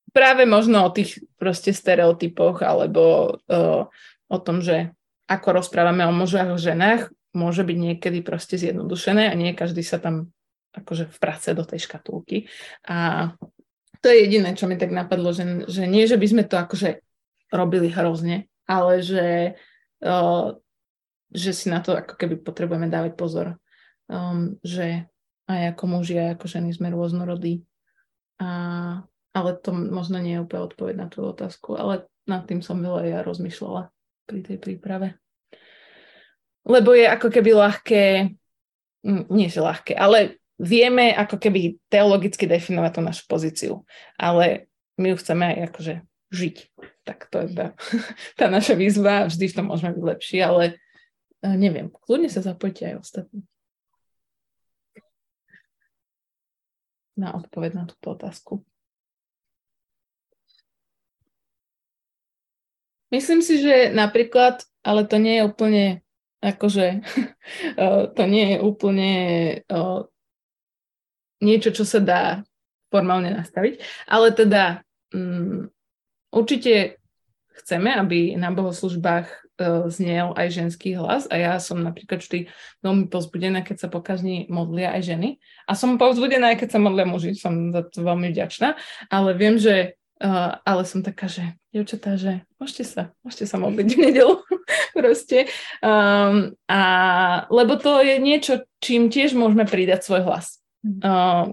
práve možno o tých proste stereotypoch alebo uh, o tom, že ako rozprávame o mužoch a ženách, môže byť niekedy proste zjednodušené a nie každý sa tam akože v práce do tej škatulky. A to je jediné, čo mi tak napadlo, že, že nie, že by sme to akože robili hrozne, ale že, uh, že si na to ako keby potrebujeme dávať pozor. Um, že aj ako muži, aj ako ženy sme rôznorodí. A, ale to možno nie je úplne odpoveď na tú otázku, ale nad tým som veľa ja rozmýšľala pri tej príprave. Lebo je ako keby ľahké, nie že ľahké, ale vieme ako keby teologicky definovať tú našu pozíciu, ale my ju chceme aj akože žiť. Tak to je tá, [LAUGHS] tá naša výzva, vždy v tom môžeme byť lepší, ale uh, neviem, kľudne sa zapojte aj ostatní. Na odpoveď na túto otázku. Myslím si, že napríklad, ale to nie je úplne, akože, [LAUGHS] to nie je úplne niečo, čo sa dá formálne nastaviť, ale teda um, určite chceme, aby na bohoslužbách uh, znel aj ženský hlas. A ja som napríklad vždy veľmi pozbudená, keď sa pokažní modlia aj ženy. A som povzbudená aj keď sa modlia muži, som za to veľmi vďačná, ale viem, že Uh, ale som taká, že dievčatá, že môžete sa, môžete sa modliť v nedelu. [LAUGHS] Proste. Um, a, lebo to je niečo, čím tiež môžeme pridať svoj hlas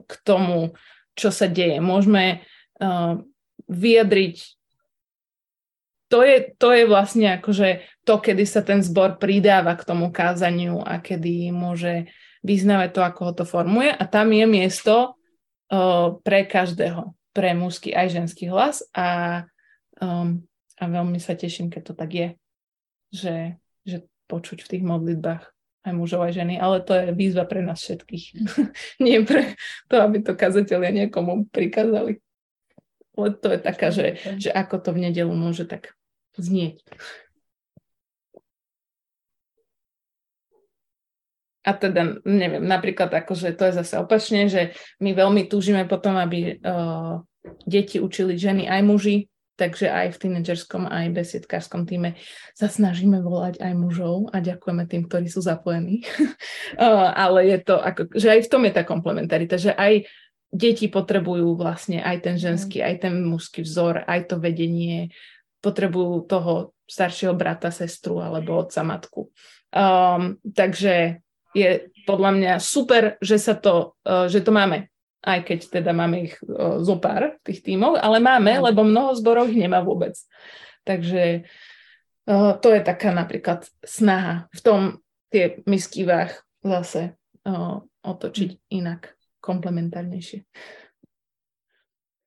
k tomu, čo sa deje. Môžeme vyjadriť to je, to je vlastne akože to, kedy sa ten zbor pridáva k tomu kázaniu a kedy môže vyznávať to, ako ho to formuje. A tam je miesto uh, pre každého, pre mužský aj ženský hlas. A, um, a veľmi sa teším, keď to tak je, že, že počuť v tých modlitbách aj mužov, aj ženy, ale to je výzva pre nás všetkých. [LAUGHS] Nie pre to, aby to kazatelia niekomu prikázali. Ale to je taká, že, že ako to v nedelu môže tak znieť. A teda, neviem, napríklad akože to je zase opačne, že my veľmi túžime potom, aby uh, deti učili ženy aj muži, takže aj v tínedžerskom, aj besiedkárskom týme sa snažíme volať aj mužov a ďakujeme tým, ktorí sú zapojení. uh, [LAUGHS] ale je to, ako, že aj v tom je tá komplementarita, že aj deti potrebujú vlastne aj ten ženský, aj ten mužský vzor, aj to vedenie, potrebujú toho staršieho brata, sestru alebo otca, matku. Um, takže je podľa mňa super, že, sa to, uh, že to máme. Aj keď teda máme ich zo pár, tých tímov, ale máme, lebo mnoho zborov ich nemá vôbec. Takže to je taká napríklad snaha v tom tie misky váh zase otočiť inak, komplementárnejšie.